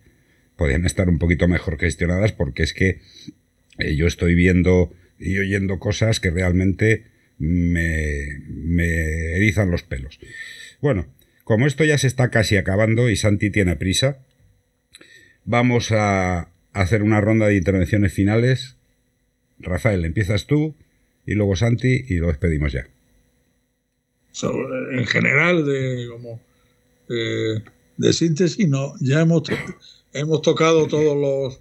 Podían estar un poquito mejor gestionadas porque es que eh, yo estoy viendo y oyendo cosas que realmente me, me erizan los pelos. Bueno, como esto ya se está casi acabando y Santi tiene prisa, vamos a hacer una ronda de intervenciones finales. Rafael, empiezas tú y luego Santi y lo despedimos ya. en general, de, como, eh, de síntesis, no, ya hemos, hemos tocado todos los,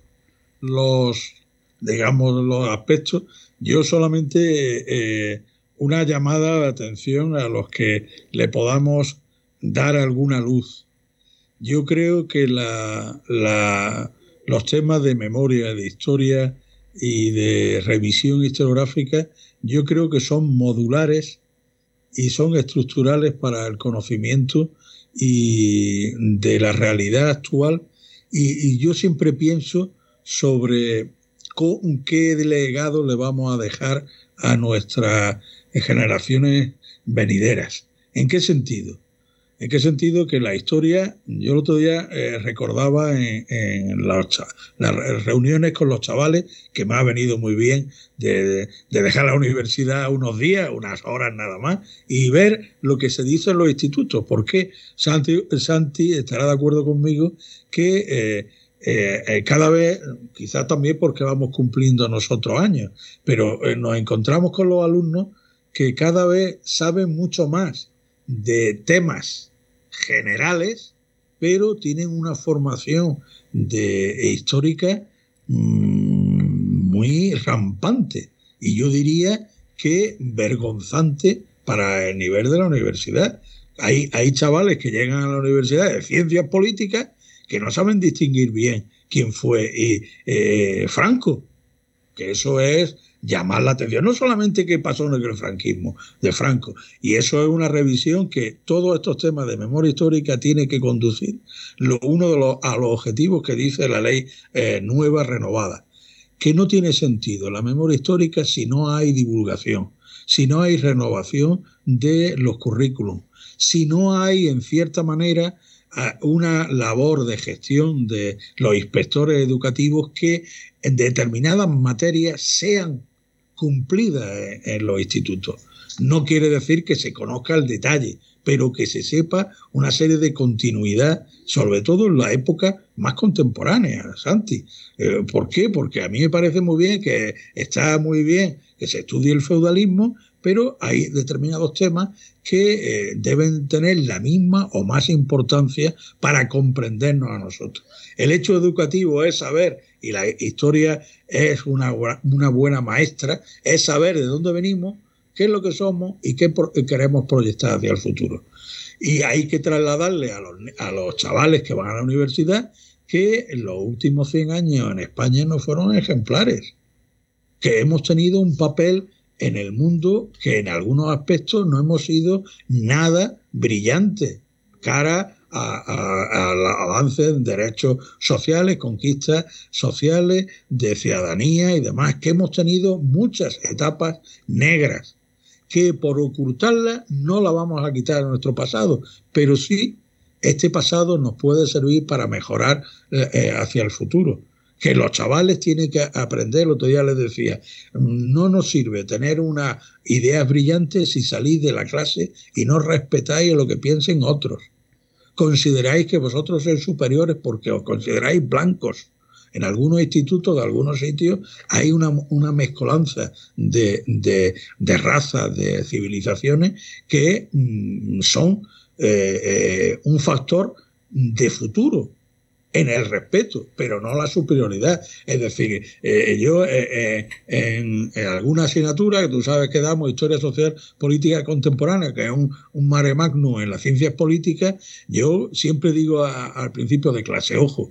los, digamos, los aspectos. Yo solamente eh, una llamada de atención a los que le podamos dar alguna luz. Yo creo que los temas de memoria, de historia y de revisión historiográfica, yo creo que son modulares y son estructurales para el conocimiento y de la realidad actual. Y, yo siempre pienso sobre qué legado le vamos a dejar a nuestras generaciones venideras. ¿En qué sentido? ¿En qué sentido? Que la historia, yo el otro día eh, recordaba en, las, reuniones con los chavales, que me ha venido muy bien de, dejar la universidad unos días, unas horas nada más, y ver lo que se dice en los institutos. Porque Santi, Santi estará de acuerdo conmigo que eh, eh, cada vez, quizás también porque vamos cumpliendo nosotros años, pero nos encontramos con los alumnos que cada vez saben mucho más de temas generales, pero tienen una formación de, histórica mm, muy rampante y yo diría que vergonzante para el nivel de la universidad. Hay, hay chavales que llegan a la universidad de ciencias políticas que no saben distinguir bien quién fue eh, Franco, que eso es llamar la atención, no solamente qué pasó en el franquismo de Franco, y eso es una revisión que todos estos temas de memoria histórica tiene que conducir lo, uno de los, a los objetivos que dice la ley eh, nueva renovada, que no tiene sentido la memoria histórica si no hay divulgación, si no hay renovación de los currículums, si no hay en cierta manera una labor de gestión de los inspectores educativos que en determinadas materias sean cumplida en los institutos. No quiere decir que se conozca el detalle, pero que se sepa una serie de continuidad, sobre todo en la época más contemporánea, Santi. Eh, ¿Por qué? Porque a mí me parece muy bien que está muy bien que se estudie el feudalismo, pero hay determinados temas que eh, deben tener la misma o más importancia para comprendernos a nosotros. El hecho educativo es saber, y la historia es una, una buena maestra, es saber de dónde venimos, qué es lo que somos y qué queremos proyectar hacia el futuro. Y hay que trasladarle a los, a los chavales que van a la universidad que en los últimos 100 años en España no fueron ejemplares, que hemos tenido un papel en el mundo que en algunos aspectos no hemos sido nada brillante cara al avance en derechos sociales, conquistas sociales, de ciudadanía y demás, que hemos tenido muchas etapas negras, que por ocultarlas no la vamos a quitar a nuestro pasado, pero sí este pasado nos puede servir para mejorar eh, eh, hacia el futuro que los chavales tienen que aprender, el otro día les decía, no nos sirve tener unas ideas brillantes si salís de la clase y no respetáis lo que piensen otros. Consideráis que vosotros sois superiores porque os consideráis blancos. En algunos institutos de algunos sitios hay una, mezcolanza de, de, razas, de civilizaciones que mm, son eh, eh, un factor de futuro en el respeto, pero no la superioridad. Es decir, eh, yo eh, eh, en, alguna asignatura que tú sabes que damos, Historia Social Política Contemporánea, que es un, mare magnum en las ciencias políticas, yo siempre digo al principio de clase, ojo,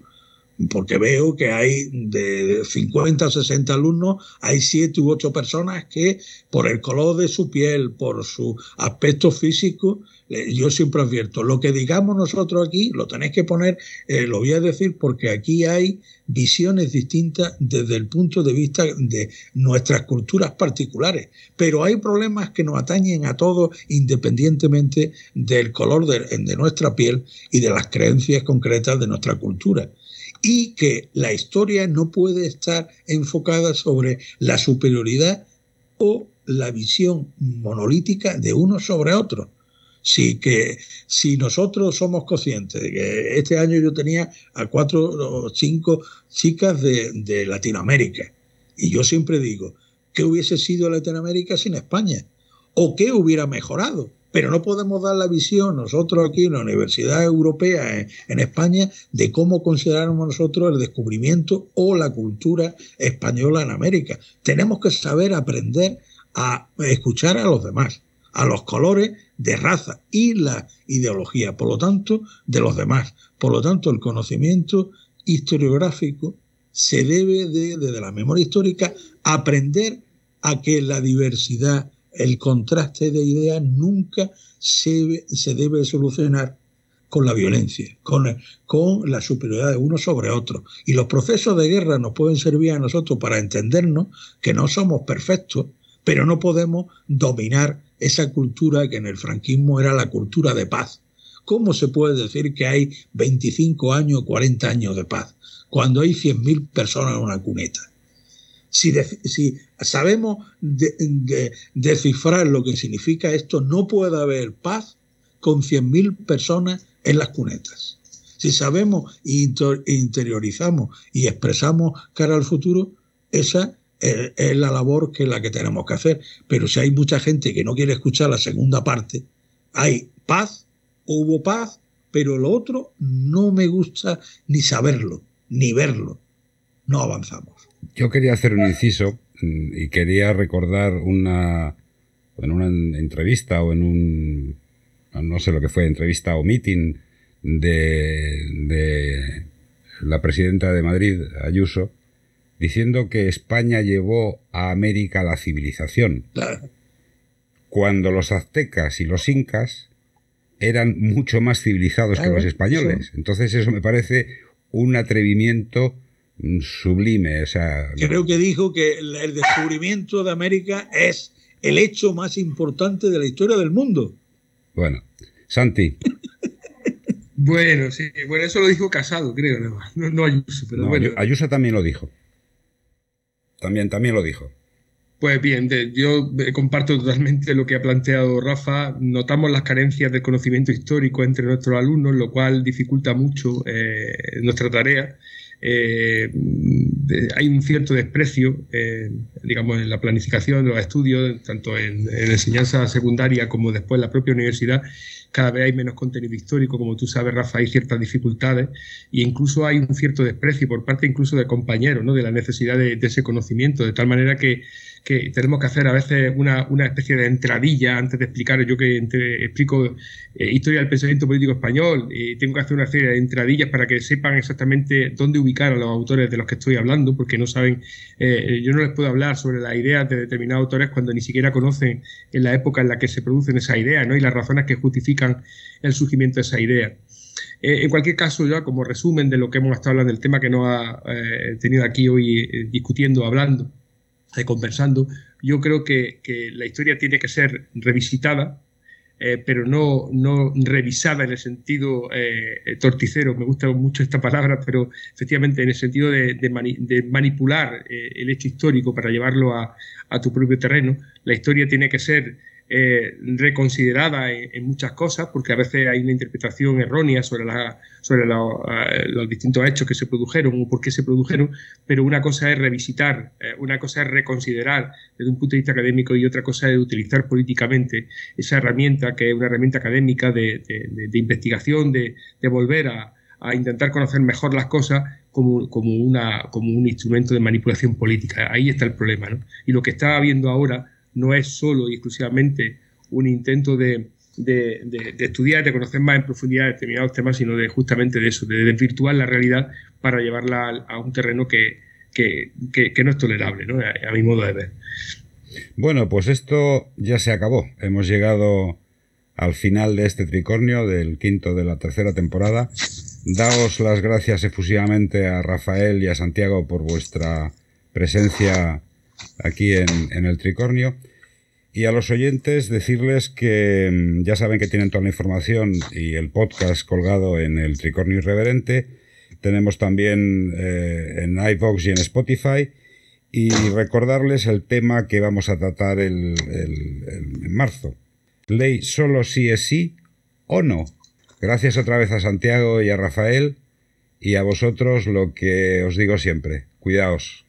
porque veo que hay de 50 o 60 alumnos, hay 7 u 8 personas que por el color de su piel, por su aspecto físico, yo siempre advierto, lo que digamos nosotros aquí lo tenéis que poner, eh, lo voy a decir porque aquí hay visiones distintas desde el punto de vista de nuestras culturas particulares, pero hay problemas que nos atañen a todos independientemente del color de nuestra piel y de las creencias concretas de nuestra cultura y que la historia no puede estar enfocada sobre la superioridad o la visión monolítica de uno sobre otro. Sí, que si nosotros somos conscientes de que este año yo tenía a cuatro o cinco chicas de, de Latinoamérica, y yo siempre digo, ¿qué hubiese sido Latinoamérica sin España? ¿O qué hubiera mejorado? Pero no podemos dar la visión nosotros aquí en la Universidad Europea en, España de cómo consideramos nosotros el descubrimiento o la cultura española en América. Tenemos que saber aprender a escuchar a los demás, a los colores de raza y la ideología, por lo tanto, de los demás. Por lo tanto, el conocimiento historiográfico se debe de, desde la memoria histórica, aprender a que la diversidad el contraste de ideas nunca se, se debe solucionar con la violencia, con, con la superioridad de uno sobre otro. Y los procesos de guerra nos pueden servir a nosotros para entendernos que no somos perfectos, pero no podemos dominar esa cultura que en el franquismo era la cultura de paz. ¿Cómo se puede decir que hay 25 años, 40 años de paz, cuando hay 100.000 personas en una cuneta? Si, sabemos descifrar lo que significa esto, no puede haber paz con 100.000 personas en las cunetas. Si sabemos e interiorizamos y expresamos cara al futuro, esa es, la labor que es la que tenemos que hacer. Pero si hay mucha gente que no quiere escuchar la segunda parte, hay paz, hubo paz, pero lo otro no me gusta ni saberlo, ni verlo. No avanzamos. Yo quería hacer un inciso mm, y quería recordar una en una entrevista o en un no sé lo que fue, entrevista o meeting de, la presidenta de Madrid, Ayuso, diciendo que España llevó a América la civilización. Cuando los aztecas y los incas eran mucho más civilizados que los españoles. Entonces eso me parece un atrevimiento sublime. O sea, Creo que dijo que el descubrimiento de América es el hecho más importante de la historia del mundo. Bueno, Santi. Bueno, sí, bueno, eso lo dijo Casado, creo, no, no Ayuso, pero bueno. Ayuso también lo dijo. También, también lo dijo. Pues bien, yo eh, comparto totalmente lo que ha planteado Rafa. Notamos las carencias de conocimiento histórico entre nuestros alumnos, lo cual dificulta mucho eh, nuestra tarea. Eh, hay un cierto desprecio, digamos, en la planificación de los estudios, tanto en, en, enseñanza secundaria como después en la propia universidad, cada vez hay menos contenido histórico, como tú sabes, Rafa, hay ciertas dificultades e incluso hay un cierto desprecio por parte incluso de compañeros, ¿no? de la necesidad de ese conocimiento, de tal manera que que tenemos que hacer a veces una, una especie de entradilla antes de explicar, yo que explico eh, historia del pensamiento político español, y tengo que hacer una serie de entradillas para que sepan exactamente dónde ubicar a los autores de los que estoy hablando, porque no saben, eh, yo no les puedo hablar sobre las ideas de determinados autores cuando ni siquiera conocen en la época en la que se producen esas ideas ¿no? y las razones que justifican el surgimiento de esa idea. Eh, en cualquier caso, ya como resumen de lo que hemos estado hablando, del tema que nos ha tenido aquí hoy discutiendo, hablando, conversando, yo creo que, la historia tiene que ser revisitada, eh, pero no, no revisada en el sentido eh, torticero, me gusta mucho esta palabra, pero efectivamente en el sentido de, manipular eh, el hecho histórico para llevarlo a, a, tu propio terreno. La historia tiene que ser eh, reconsiderada en, muchas cosas, porque a veces hay una interpretación errónea sobre, la, sobre eh, los distintos hechos que se produjeron o por qué se produjeron, pero una cosa es revisitar, eh, una cosa es reconsiderar desde un punto de vista académico y otra cosa es utilizar políticamente esa herramienta, que es una herramienta académica de, investigación, de, volver a, intentar conocer mejor las cosas como, un instrumento de manipulación política. Ahí está el problema. Y lo que está habiendo ahora no es solo y exclusivamente un intento de, estudiar, de conocer más en profundidad determinados temas, sino de justamente de eso, de desvirtuar la realidad para llevarla a, un terreno que, no es tolerable, ¿no? A, mi modo de ver. Bueno, pues esto ya se acabó. Hemos llegado al final de este tricornio, del quinto de la tercera temporada. Daos las gracias efusivamente a Rafael y a Santiago por vuestra presencia aquí en, el Tricornio. Y a los oyentes decirles que mm, ya saben que tienen toda la información y el podcast colgado en el Tricornio Irreverente. Tenemos también eh, en iVox y en Spotify. Y recordarles el tema que vamos a tratar el, en marzo. Ley solo sí es sí o no. Gracias otra vez a Santiago y a Rafael. Y a vosotros lo que os digo siempre. Cuidaos.